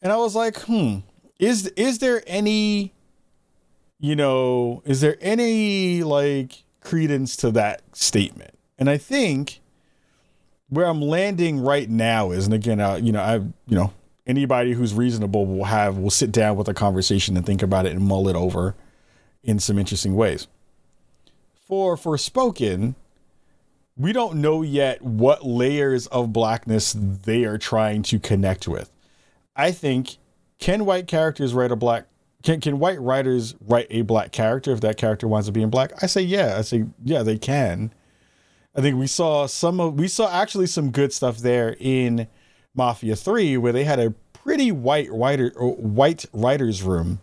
and I was like, "Hmm, is is there any, you know, is there any like credence to that statement?" And I think where I'm landing right now is, and again, uh, you know, I, you know, anybody who's reasonable will have will sit down with a conversation and think about it and mull it over in some interesting ways. For Forspoken, we don't know yet what layers of blackness they are trying to connect with. I think can white characters write a black can can white writers write a black character if that character wants to be in black? I say yeah. I say yeah, they can. I think we saw some of we saw actually some good stuff there in Mafia 3 where they had a pretty white writer uh, white writers room.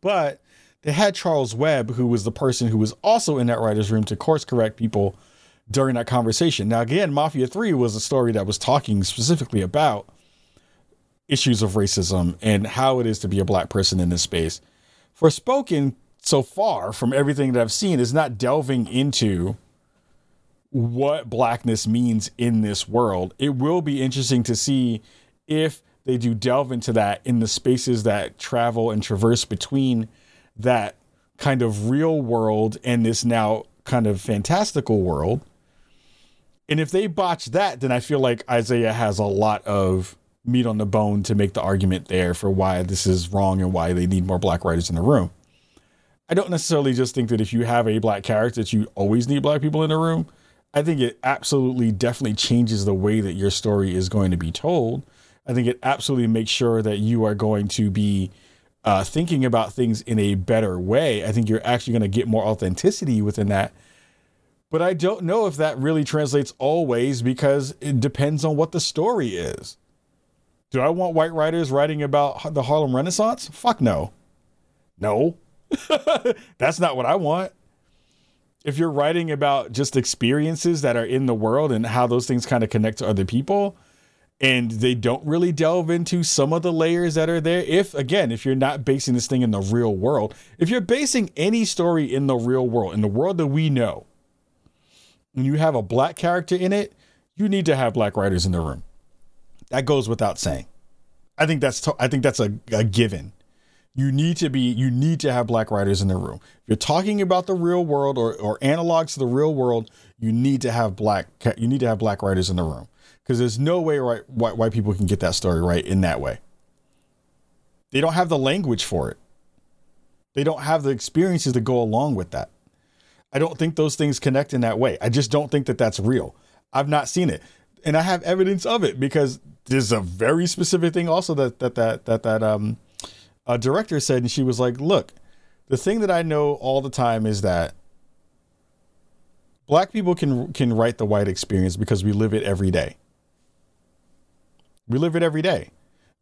But they had Charles Webb who was the person who was also in that writers room to course correct people during that conversation. Now again, Mafia 3 was a story that was talking specifically about issues of racism and how it is to be a black person in this space. Forspoken so far from everything that I've seen is not delving into what blackness means in this world. It will be interesting to see if they do delve into that in the spaces that travel and traverse between that kind of real world and this now kind of fantastical world. And if they botch that, then I feel like Isaiah has a lot of meat on the bone to make the argument there for why this is wrong and why they need more black writers in the room. I don't necessarily just think that if you have a black character that you always need black people in the room. I think it absolutely definitely changes the way that your story is going to be told. I think it absolutely makes sure that you are going to be uh, thinking about things in a better way. I think you're actually going to get more authenticity within that. But I don't know if that really translates always because it depends on what the story is. Do I want white writers writing about the Harlem Renaissance? Fuck no. No. That's not what I want if you're writing about just experiences that are in the world and how those things kind of connect to other people and they don't really delve into some of the layers that are there if again if you're not basing this thing in the real world if you're basing any story in the real world in the world that we know and you have a black character in it you need to have black writers in the room. That goes without saying. I think that's to- i think that's a, a given you need to be you need to have black writers in the room. If you're talking about the real world or, or analogs to the real world you need to have black you need to have black writers in the room. Because there's no way right white, white people can get that story right in that way. They don't have the language for it. They don't have the experiences to go along with that. I don't think those things connect in that way. I just don't think that that's real. I've not seen it. And i have evidence of it because there's a very specific thing also that that that that that um a director said, and she was like, "Look, the thing that I know all the time is that black people can can write the white experience because we live it every day. We live it every day.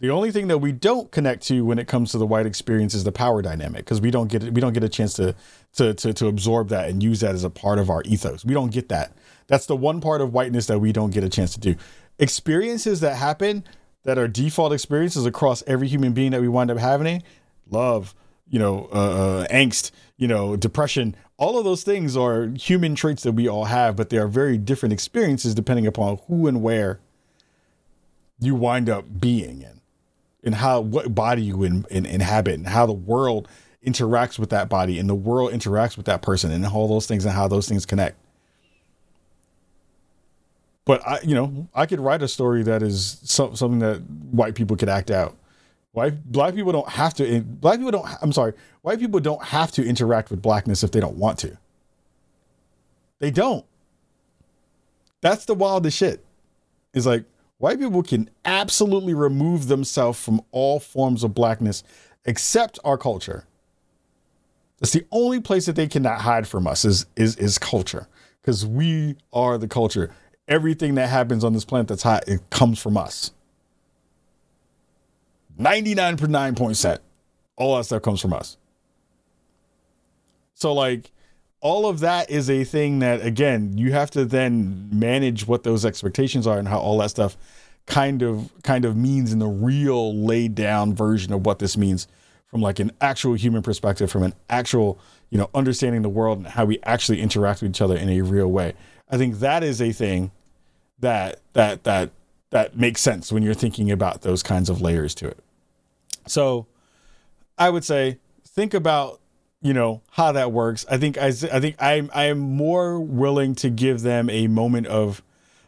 The only thing that we don't connect to when it comes to the white experience is the power dynamic because we don't get we don't get a chance to, to to to absorb that and use that as a part of our ethos. We don't get that. That's the one part of whiteness that we don't get a chance to do. Experiences that happen that are default experiences across every human being that we wind up having love you know uh, uh, angst you know depression all of those things are human traits that we all have but they are very different experiences depending upon who and where you wind up being in and how what body you in, in, inhabit and how the world interacts with that body and the world interacts with that person and all those things and how those things connect but I, you know, mm-hmm. I could write a story that is so, something that white people could act out. White black people don't have to. Black people don't. I'm sorry. White people don't have to interact with blackness if they don't want to. They don't. That's the wildest shit. Is like white people can absolutely remove themselves from all forms of blackness except our culture. That's the only place that they cannot hide from us is is is culture because we are the culture everything that happens on this planet that's hot, it comes from us. 99.9%. All that stuff comes from us. So, like, all of that is a thing that, again, you have to then manage what those expectations are and how all that stuff kind of kind of means in the real laid down version of what this means from like an actual human perspective, from an actual, you know, understanding the world and how we actually interact with each other in a real way. I think that is a thing that that that that makes sense when you're thinking about those kinds of layers to it. So I would say think about you know how that works. I think I I think I'm I am more willing to give them a moment of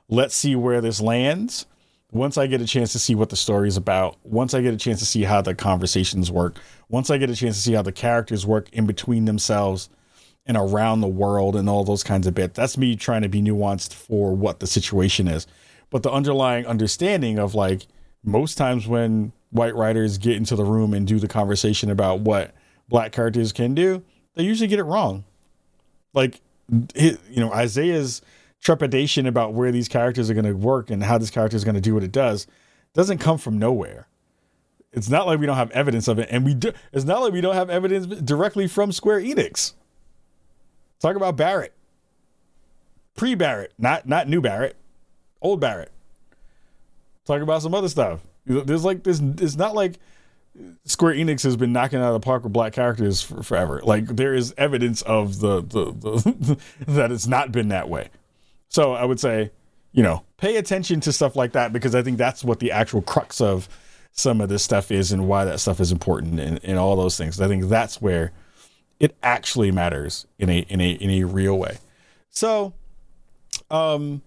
let's see where this lands once I get a chance to see what the story is about, once I get a chance to see how the conversations work, once I get a chance to see how the characters work in between themselves and around the world and all those kinds of bits. That's me trying to be nuanced for what the situation is. But the underlying understanding of like most times when white writers get into the room and do the conversation about what black characters can do, they usually get it wrong. Like, you know, Isaiah's trepidation about where these characters are going to work and how this character is going to do what it does doesn't come from nowhere. It's not like we don't have evidence of it, and we do. It's not like we don't have evidence directly from Square Enix. Talk about Barrett, pre Barrett, not not new Barrett, old Barrett. Talk about some other stuff. There's like this. It's not like Square Enix has been knocking out of the park with black characters for, forever. Like there is evidence of the the, the that it's not been that way. So I would say, you know, pay attention to stuff like that because I think that's what the actual crux of some of this stuff is and why that stuff is important and, and all those things. I think that's where it actually matters in a in a in a real way. So um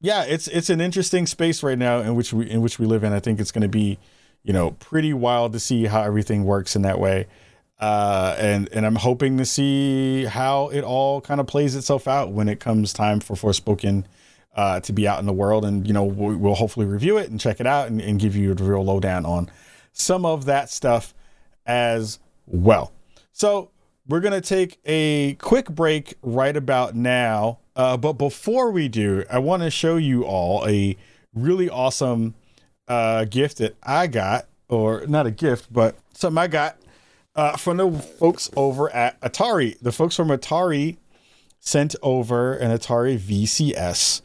yeah, it's it's an interesting space right now in which we in which we live in. I think it's gonna be, you know, pretty wild to see how everything works in that way uh, and and I'm hoping to see how it all kind of plays itself out when it comes time for Forspoken uh, to be out in the world, and you know we'll, we'll hopefully review it and check it out and, and give you a real lowdown on some of that stuff as well. So we're gonna take a quick break right about now, uh, but before we do, I want to show you all a really awesome uh, gift that I got, or not a gift, but something I got uh, from the folks over at Atari. The folks from Atari sent over an Atari VCS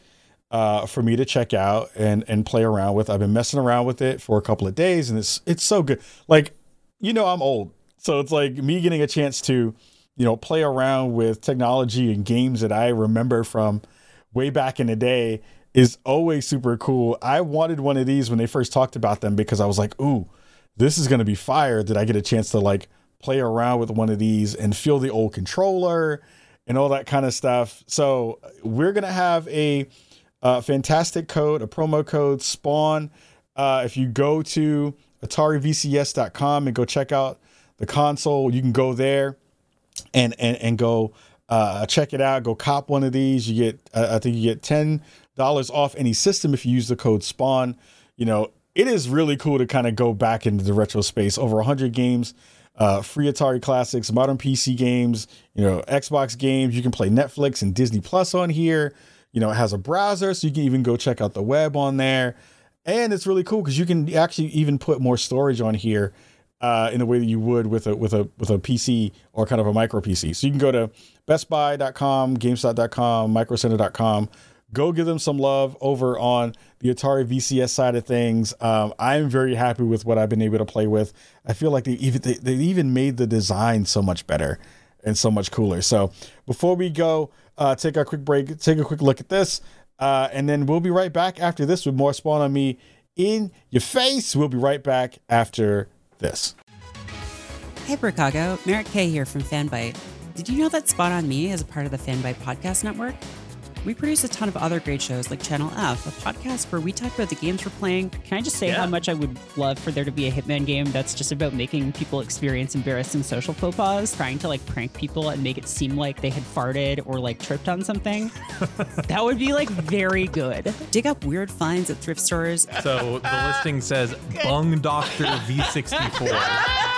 uh, for me to check out and and play around with. I've been messing around with it for a couple of days, and it's it's so good. Like you know, I'm old, so it's like me getting a chance to you know play around with technology and games that I remember from way back in the day is always super cool. I wanted one of these when they first talked about them because I was like, ooh, this is gonna be fire. Did I get a chance to like play around with one of these and feel the old controller and all that kind of stuff. So we're gonna have a, fantastic code, a promo code Spawn. Uh, if you go to AtariVCS.com and go check out the console, you can go there and and and go uh, check it out. Go cop one of these. You get uh, I think you get ten dollars off any system if you use the code Spawn. You know it is really cool to kind of go back into the retro space. Over hundred games uh, free Atari classics, modern PC games, you know, Xbox games. You can play Netflix and Disney Plus on here. You know, it has a browser, so you can even go check out the web on there. And it's really cool because you can actually even put more storage on here uh, in the way that you would with a with a with a PC or kind of a micro PC. So you can go to BestBuy.com, GameStop.com, MicroCenter.com go give them some love over on the Atari VCS side of things. Um, I'm very happy with what I've been able to play with. I feel like they even they, they even made the design so much better and so much cooler. So before we go, uh, take a quick break, take a quick look at this, uh, and then we'll be right back after this with more Spawn on Me in your face. We'll be right back after this. Hey, Chicago, Merrick K here from Fanbyte. Did you know that Spawn on Me is a part of the Fanbyte podcast network? We produce a ton of other great shows like Channel F, a podcast where we talk about the games we're playing. Can I just say yeah. how much I would love for there to be a Hitman game that's just about making people experience embarrassing social faux pas, trying to like prank people and make it seem like they had farted or like tripped on something? that would be like very good. Dig up weird finds at thrift stores. So the listing says Bung Doctor V64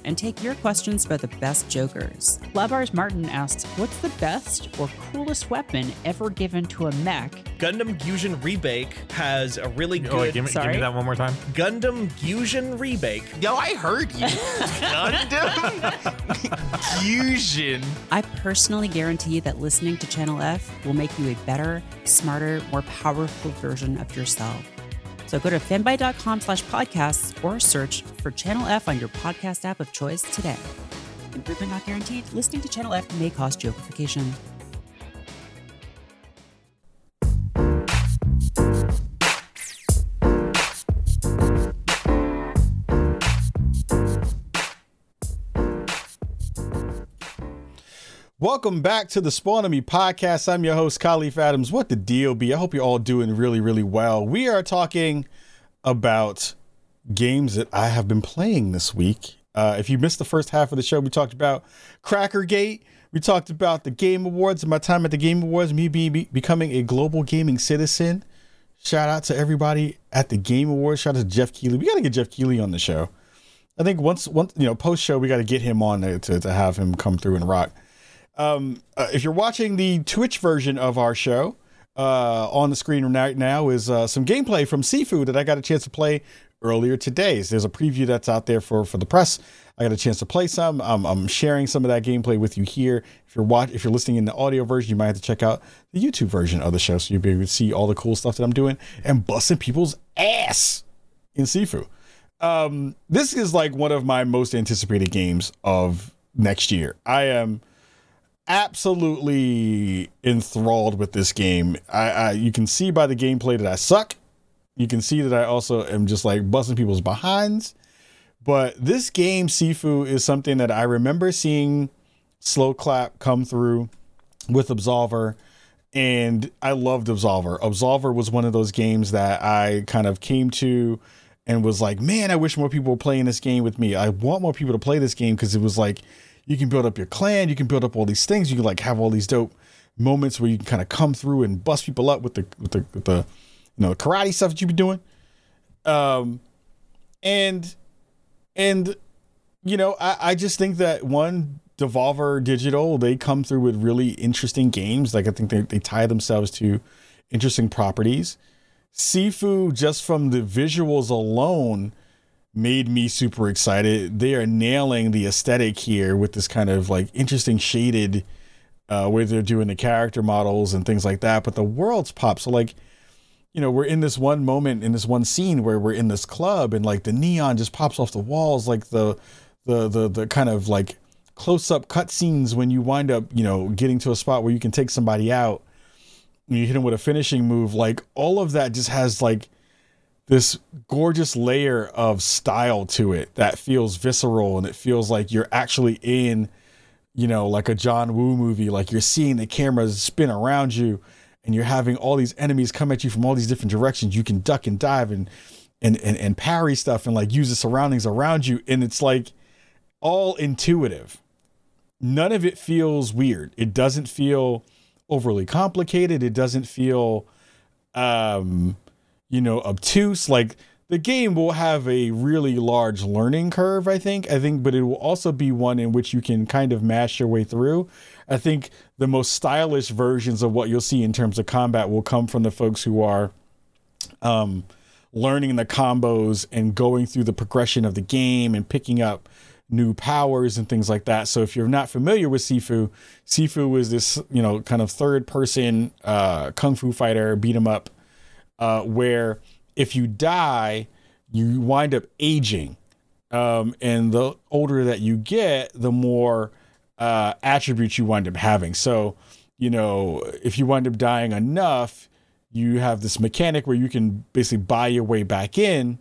and take your questions about the best jokers. Labars Martin asks, What's the best or coolest weapon ever given to a mech? Gundam Fusion Rebake has a really oh, good. Oh, wait, give, me, give me that one more time. Gundam Fusion Rebake. Yo, I heard you. Gundam Fusion. I personally guarantee that listening to Channel F will make you a better, smarter, more powerful version of yourself. So go to fanbyte.com slash podcasts or search for Channel F on your podcast app of choice today. Improvement not guaranteed. Listening to Channel F may cause geofrication. Welcome back to the Spawn on Me podcast. I'm your host, Kahlief Adams. What the deal be? I hope you're all doing really, really well. We are talking about games that I have been playing this week. Uh, if you missed the first half of the show, we talked about Crackergate. We talked about the Game Awards and my time at the Game Awards, me be, becoming a global gaming citizen. Shout out to everybody at the Game Awards. Shout out to Geoff Keighley. We got to get Geoff Keighley on the show. I think once, once you know, post show, we got to get him on to, to have him come through and rock. Um, uh, if you're watching the Twitch version of our show, uh, on the screen right now is uh, some gameplay from Sifu that I got a chance to play earlier today. So there's a preview that's out there for for the press. I got a chance to play some. I'm sharing some of that gameplay with you here. If you're watch, if you're listening in the audio version, you might have to check out the YouTube version of the show, so you'll be able to see all the cool stuff that I'm doing and busting people's ass in Sifu. Um, this is like one of my most anticipated games of next year. I am absolutely enthralled with this game. I, I you can see by the gameplay that I suck. You can see that I also am just like busting people's behinds. But this game, Sifu, is something that I remember seeing Sloclap come through with Absolver. And I loved Absolver. Absolver was one of those games that I kind of came to and was like, man, I wish more people were playing this game with me. I want more people to play this game because it was like you can build up your clan, you can build up all these things, you can like have all these dope moments where you can kind of come through and bust people up with the with the with the you know karate stuff that you be doing. Um and and you know, I, I just think that one Devolver Digital, they come through with really interesting games. Like I think they, they tie themselves to interesting properties. Sifu, just from the visuals alone, made me super excited. They are nailing the aesthetic here with this kind of like interesting shaded uh where they're doing the character models and things like that. But the worlds pop. So like, you know, we're in this one moment in this one scene where we're in this club and like the neon just pops off the walls, like the the the the kind of like close up cutscenes when you wind up, you know, getting to a spot where you can take somebody out. And you hit them with a finishing move, like all of that just has like this gorgeous layer of style to it that feels visceral and it feels like you're actually in, you know, like a John Woo movie. Like you're seeing the cameras spin around you and you're having all these enemies come at you from all these different directions. You can duck and dive and and and, and parry stuff and like use the surroundings around you. And it's like all intuitive. None of it feels weird. It doesn't feel overly complicated. It doesn't feel um you know, obtuse. Like the game will have a really large learning curve, I think. I think, but it will also be one in which you can kind of mash your way through. I think the most stylish versions of what you'll see in terms of combat will come from the folks who are um, learning the combos and going through the progression of the game and picking up new powers and things like that. So if you're not familiar with Sifu, Sifu is this, you know, kind of third person uh, kung fu fighter beat 'em up uh, where if you die, you wind up aging. Um, and the older that you get, the more uh, attributes you wind up having. So, you know, if you wind up dying enough, you have this mechanic where you can basically buy your way back in,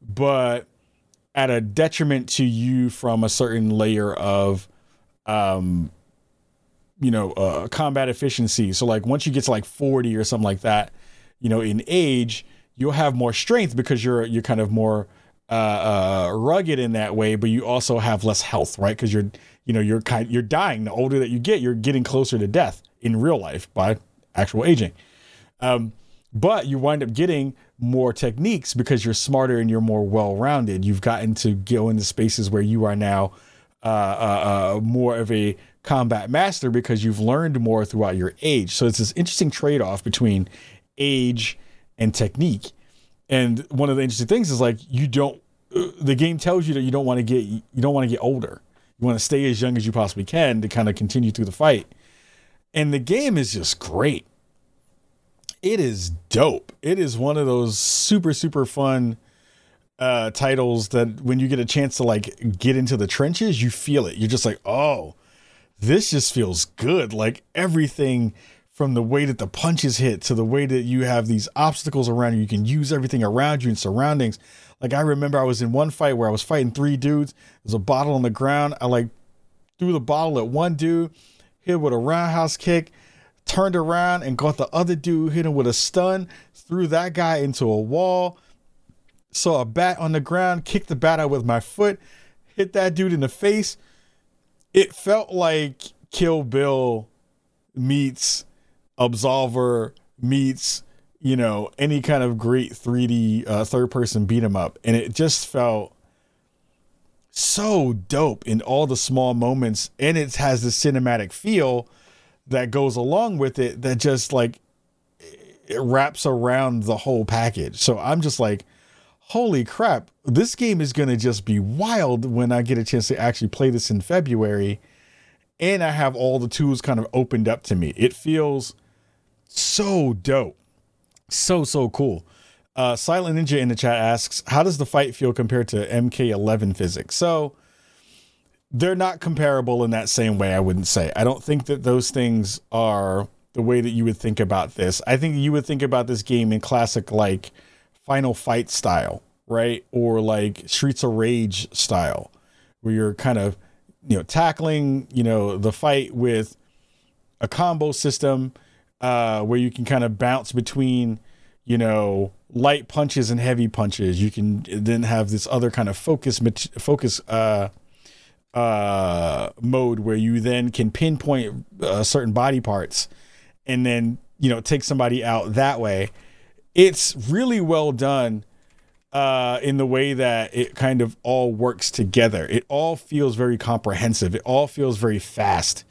but at a detriment to you from a certain layer of, um, you know, uh, combat efficiency. So, like, once you get to like 40 or something like that, you know, in age, you'll have more strength because you're you're kind of more uh, uh, rugged in that way, but you also have less health, right? Because you're you know you're kind you're dying. The older that you get, you're getting closer to death in real life by actual aging. Um, but you wind up getting more techniques because you're smarter and you're more well-rounded. You've gotten to go into spaces where you are now uh, uh, uh, more of a combat master because you've learned more throughout your age. So it's this interesting trade-off between age and technique. And one of the interesting things is like you don't uh, the game tells you that you don't want to get you don't want to get older. You want to stay as young as you possibly can to kind of continue through the fight. And the game is just great. it is dope. It is one of those super super fun uh titles that when you get a chance to like get into the trenches, you feel it. You're just like, "Oh, this just feels good." Like everything from the way that the punches hit to the way that you have these obstacles around you, you can use everything around you and surroundings. Like I remember I was in one fight where I was fighting three dudes. There's a bottle on the ground. I like threw the bottle at one dude, hit with a roundhouse kick, turned around and got the other dude, hit him with a stun, threw that guy into a wall, saw a bat on the ground, kicked the bat out with my foot, hit that dude in the face. It felt like Kill Bill meets Absolver meets, you know, any kind of great 3D uh, third person beat 'em up. And it just felt so dope in all the small moments. And it has the cinematic feel that goes along with it that just like it wraps around the whole package. So I'm just like, holy crap, this game is going to just be wild when I get a chance to actually play this in February. And I have all the tools kind of opened up to me. It feels so dope. So, so cool. Uh, Silent Ninja in the chat asks, How does the fight feel compared to MK11 physics? So, they're not comparable in that same way, I wouldn't say. I don't think that those things are the way that you would think about this. I think you would think about this game in classic, like, Final Fight style, right? Or like Streets of Rage style, where you're kind of, you know, tackling, you know, the fight with a combo system uh, where you can kind of bounce between, you know, light punches and heavy punches. You can then have this other kind of focus focus uh, uh, mode where you then can pinpoint uh, certain body parts and then you know take somebody out that way. It's really well done uh, in the way that it kind of all works together. It all feels very comprehensive. It all feels very fast.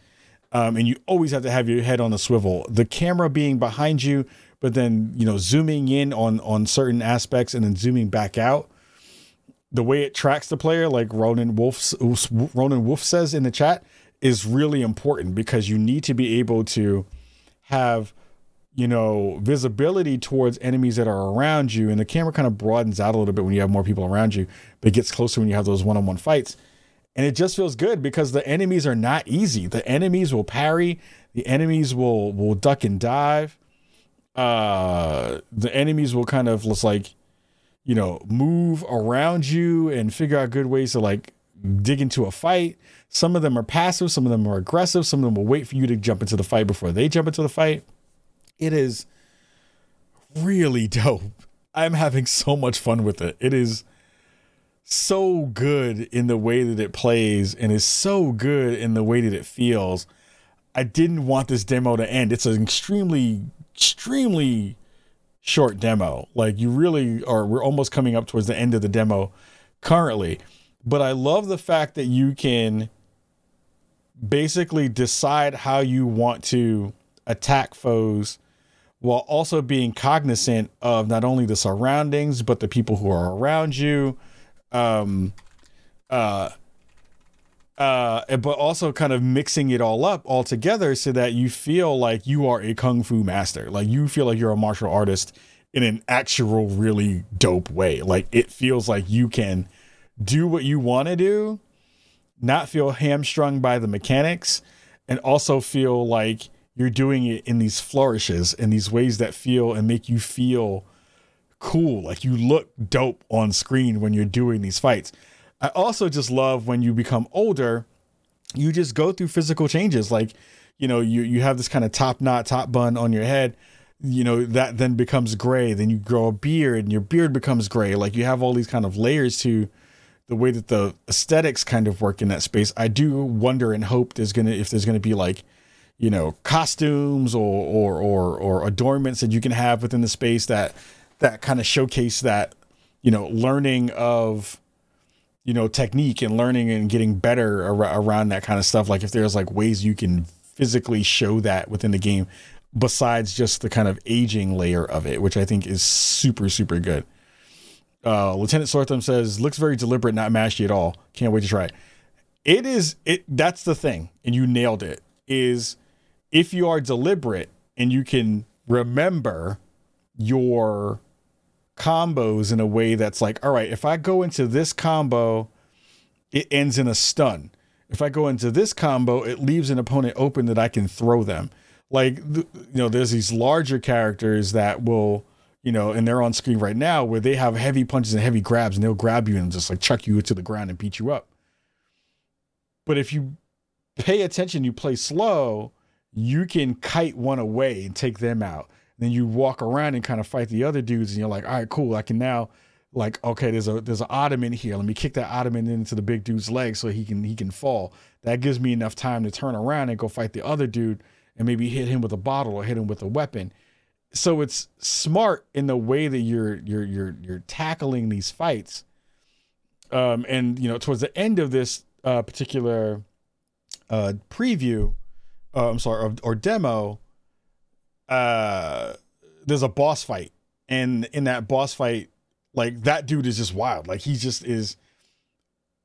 Um, and you always have to have your head on the swivel. The camera being behind you, but then you know zooming in on on certain aspects and then zooming back out. The way it tracks the player, like Ronan Wolf Ronan Wolf says in the chat, is really important because you need to be able to have you know visibility towards enemies that are around you, and the camera kind of broadens out a little bit when you have more people around you, but it gets closer when you have those one-on-one fights and it just feels good because the enemies are not easy. The enemies will parry, the enemies will will duck and dive. Uh the enemies will kind of just like you know, move around you and figure out good ways to like dig into a fight. Some of them are passive, some of them are aggressive, some of them will wait for you to jump into the fight before they jump into the fight. It is really dope. I'm having so much fun with it. It is so good in the way that it plays and is so good in the way that it feels. I didn't want this demo to end. It's an extremely, extremely short demo. Like you really are, we're almost coming up towards the end of the demo currently. But I love the fact that you can basically decide how you want to attack foes while also being cognizant of not only the surroundings, but the people who are around you um uh uh but also kind of mixing it all up all together so that you feel like you are a kung fu master. Like you feel like you're a martial artist in an actual really dope way. Like it feels like you can do what you want to do not feel hamstrung by the mechanics and also feel like you're doing it in these flourishes in these ways that feel and make you feel cool. Like you look dope on screen when you're doing these fights. I also just love when you become older, you just go through physical changes. Like, you know, you you have this kind of top knot, top bun on your head. You know, that then becomes gray. Then you grow a beard and your beard becomes gray. Like you have all these kind of layers to the way that the aesthetics kind of work in that space. I do wonder and hope there's gonna if there's gonna be like, you know, costumes or or or, or adornments that you can have within the space that that kind of showcase that you know learning of you know technique and learning and getting better ar- around that kind of stuff. Like if there's like ways you can physically show that within the game besides just the kind of aging layer of it which i think is super super good. Uh lieutenant sortham says looks very deliberate not mashy at all. Can't wait to try it. It is it that's the thing and you nailed it is if you are deliberate and you can remember your combos in a way that's like, all right, if I go into this combo, it ends in a stun. If I go into this combo, it leaves an opponent open that I can throw them. Like, you know, there's these larger characters that will, you know, and they're on screen right now where they have heavy punches and heavy grabs and they'll grab you and just like chuck you to the ground and beat you up. But if you pay attention, you play slow, you can kite one away and take them out. Then you walk around and kind of fight the other dudes, and you're like, all right, cool. I can now like, okay, there's a there's an ottoman here. Let me kick that ottoman into the big dude's leg so he can he can fall. That gives me enough time to turn around and go fight the other dude and maybe hit him with a bottle or hit him with a weapon. So it's smart in the way that you're you're you're you're tackling these fights. Um, and you know, towards the end of this uh, particular uh, preview, uh, I'm sorry, or, or demo, uh, there's a boss fight, and in that boss fight, like that dude is just wild. Like he just is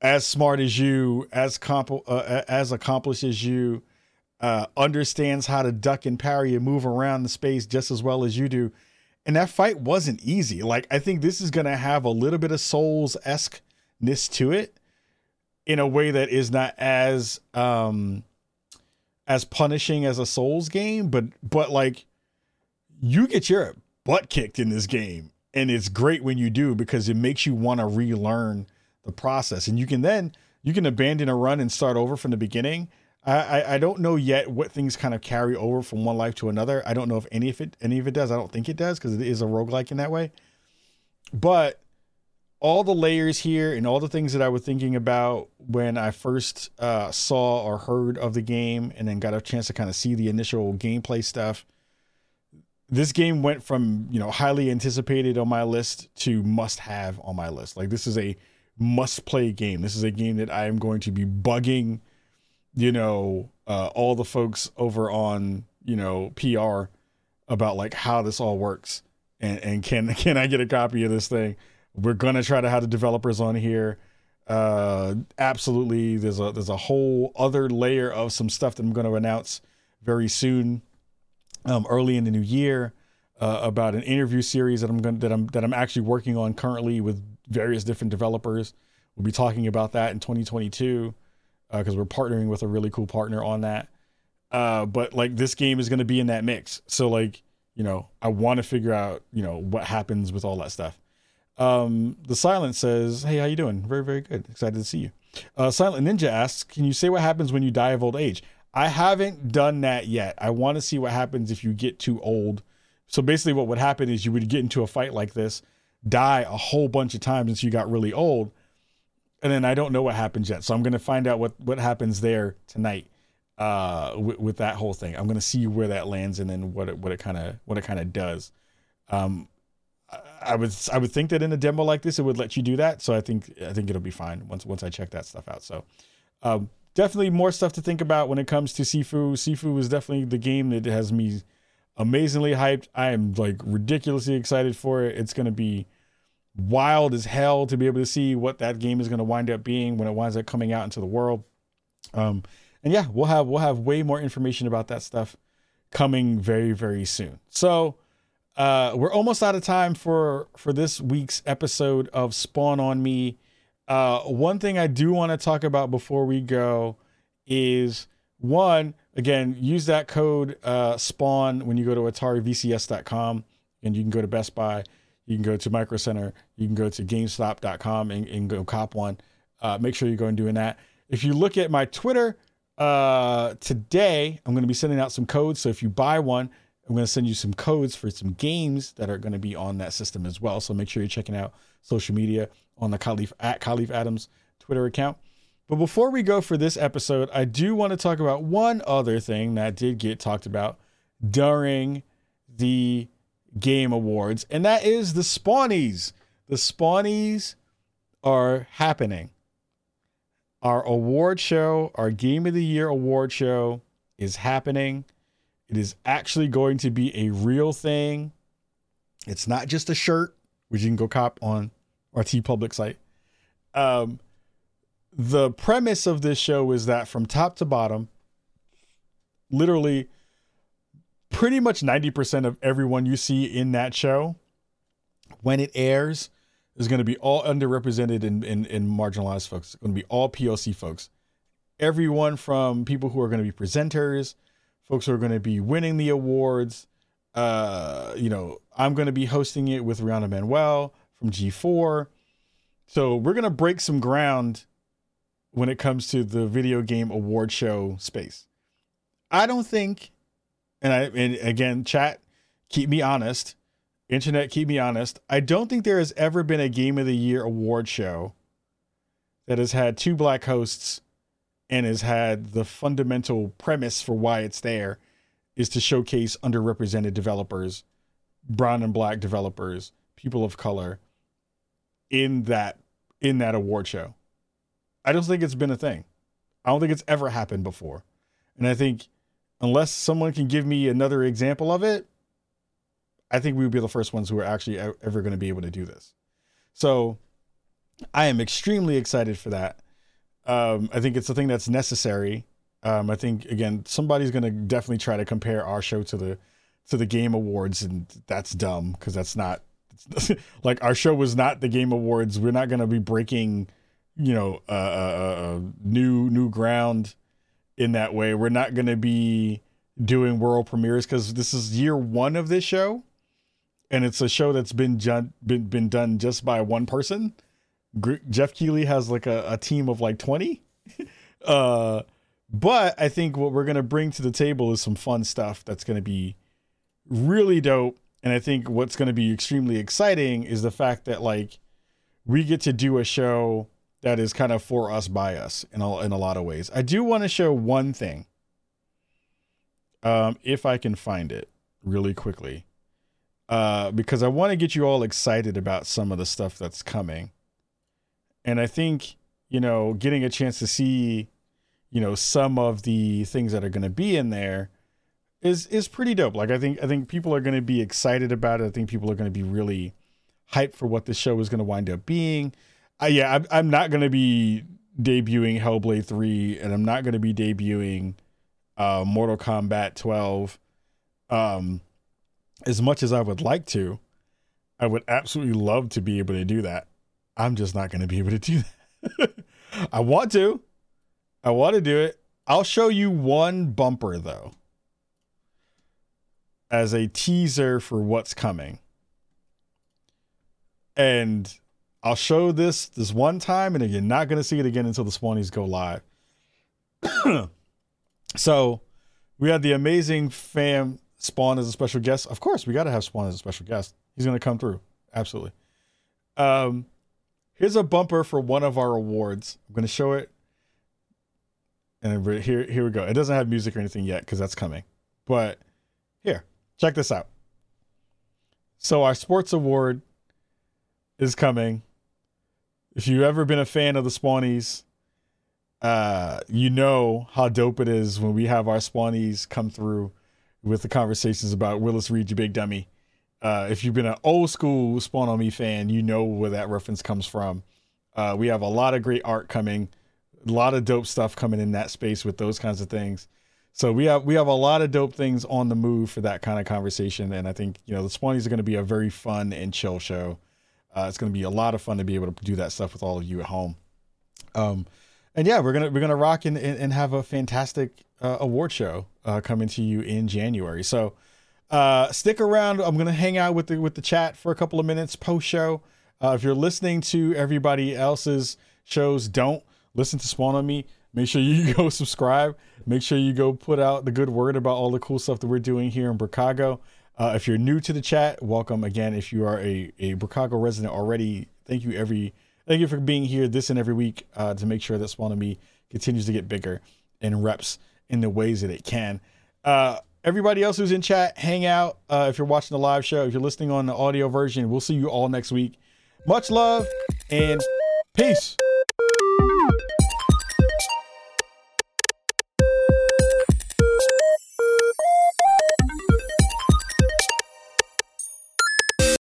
as smart as you, as comp- uh, as accomplished as you, uh, understands how to duck and parry and move around the space just as well as you do. And that fight wasn't easy. Like I think this is gonna have a little bit of Souls esqueness to it, in a way that is not as um as punishing as a Souls game, but but like you get your butt kicked in this game and it's great when you do because it makes you want to relearn the process and you can then you can abandon a run and start over from the beginning I, I, I don't know yet what things kind of carry over from one life to another. I don't know if any of it any of it does. I don't think it does because it is a roguelike in that way. But all the layers here and all the things that I was thinking about when I first uh, saw or heard of the game and then got a chance to kind of see the initial gameplay stuff this game went from you know highly anticipated on my list to must have on my list. Like this is a must play game. This is a game that i am going to be bugging you know uh, all the folks over on you know pr about like how this all works. And and can can i get a copy of this thing? We're gonna try to have the developers on here. Uh absolutely. There's a there's a whole other layer of some stuff that i'm going to announce very soon um, early in the new year uh, about an interview series that I'm going that I'm that I'm actually working on currently with various different developers. We'll be talking about that in 2022 because uh, we're partnering with a really cool partner on that. Uh, but like this game is going to be in that mix, so like you know I want to figure out you know what happens with all that stuff. Um, the Silent says, "Hey, how you doing? Very very good. Excited to see you." Uh, Silent Ninja asks, "Can you say what happens when you die of old age?" I haven't done that yet. I want to see what happens if you get too old. So basically, what would happen is you would get into a fight like this, die a whole bunch of times until you got really old, and then I don't know what happens yet. So I'm gonna find out what what happens there tonight uh, with, with that whole thing. I'm gonna see where that lands and then what it what it kind of what it kind of does. Um, I would I would think that in a demo like this it would let you do that. So I think I think it'll be fine once once I check that stuff out. So um, definitely more stuff to think about when it comes to Sifu. Sifu is definitely the game that has me amazingly hyped. I am like ridiculously excited for it. It's going to be wild as hell to be able to see what that game is going to wind up being when it winds up coming out into the world. Um, and yeah, we'll have we'll have way more information about that stuff coming very very soon. So uh, we're almost out of time for for this week's episode of Spawn on Me. Uh, one thing I do want to talk about before we go is one, again, use that code uh, SPAWN when you go to AtariVCS.com and you can go to Best Buy, you can go to Micro Center, you can go to GameStop.com and, and go cop one. Uh, make sure you go and doing that. If you look at my Twitter uh, today, I'm going to be sending out some codes. So if you buy one, I'm going to send you some codes for some games that are going to be on that system as well. So make sure you're checking out social media on the Kahlief at Kahlief Adams Twitter account. But before we go for this episode, I do want to talk about one other thing that did get talked about during the Game Awards, and that is the Spawnies. The Spawnies are happening. Our award show, our Game of the Year award show is happening. It is actually going to be a real thing. It's not just a shirt, which you can go cop on our Public site. Um, the premise of this show is that from top to bottom, literally pretty much 90% of everyone you see in that show when it airs is going to be all underrepresented and marginalized folks. It's going to be all POC folks. Everyone from people who are going to be presenters, folks who are going to be winning the awards. Uh, you know, I'm going to be hosting it with Rihanna Manuel from G4. So we're going to break some ground when it comes to the video game award show space. I don't think, and I and again, chat, keep me honest. Internet, keep me honest. I don't think there has ever been a Game of the Year award show that has had two black hosts and has had the fundamental premise for why it's there is to showcase underrepresented developers, brown and black developers, people of color in that in that award show. I don't think it's been a thing. I don't think it's ever happened before. And I think unless someone can give me another example of it, I think we would be the first ones who are actually ever going to be able to do this. So I am extremely excited for that. Um, I think it's a thing that's necessary. Um, I think again, somebody's going to definitely try to compare our show to the to the Game Awards, and that's dumb because that's not like our show was not the Game Awards. We're not going to be breaking, you know, uh, uh, uh, new new ground in that way. We're not going to be doing world premieres because this is year one of this show, and it's a show that's been ju- been been done just by one person. Geoff Keighley has like a, a team of like twenty. uh, but I think what we're gonna bring to the table is some fun stuff that's gonna be really dope. And I think what's gonna be extremely exciting is the fact that like we get to do a show that is kind of for us by us in a, in a lot of ways. I do want to show one thing. Um, if I can find it really quickly. Uh, because I want to get you all excited about some of the stuff that's coming. And I think, you know, getting a chance to see, you know, some of the things that are going to be in there is is pretty dope. Like I think I think people are going to be excited about it. I think people are going to be really hyped for what the show is going to wind up being. Uh, yeah, I'm, I'm not going to be debuting Hellblade 3 and I'm not going to be debuting uh, Mortal Kombat 12 um, as much as I would like to. I would absolutely love to be able to do that. I'm just not going to be able to do that. I want to. I want to do it. I'll show you one bumper though as a teaser for what's coming. And I'll show this this one time, and you're not going to see it again until the Spawnies go live. so we had the amazing fam Spawn as a special guest. Of course, we got to have Spawn as a special guest. He's going to come through. Absolutely. Um, here's a bumper for one of our awards. I'm going to show it. And here, here we go. It doesn't have music or anything yet because that's coming. But here, check this out. So our sports award is coming. If you've ever been a fan of the Spawnies, uh, you know how dope it is when we have our Spawnies come through with the conversations about Willis Reed, you big dummy. Uh, if you've been an old school Spawn on Me fan, you know where that reference comes from. Uh, we have a lot of great art coming, a lot of dope stuff coming in that space with those kinds of things. So we have we have a lot of dope things on the move for that kind of conversation, and I think you know the Spawnies are going to be a very fun and chill show. Uh, it's going to be a lot of fun to be able to do that stuff with all of you at home. Um, and yeah, we're gonna we're gonna rock and, and have a fantastic uh, award show uh, coming to you in January. So uh, stick around. I'm gonna hang out with the with the chat for a couple of minutes post show. Uh, if you're listening to everybody else's shows, don't listen to Spawn on Me. Make sure you go subscribe. Make sure you go put out the good word about all the cool stuff that we're doing here in Chicago. Uh, if you're new to the chat, welcome again. If you are a a Chicago resident already, thank you every thank you for being here this and every week uh, to make sure that Spawn on Me continues to get bigger and reps in the ways that it can. Uh, everybody else who's in chat, hang out. Uh, if you're watching the live show, if you're listening on the audio version, we'll see you all next week. Much love and peace.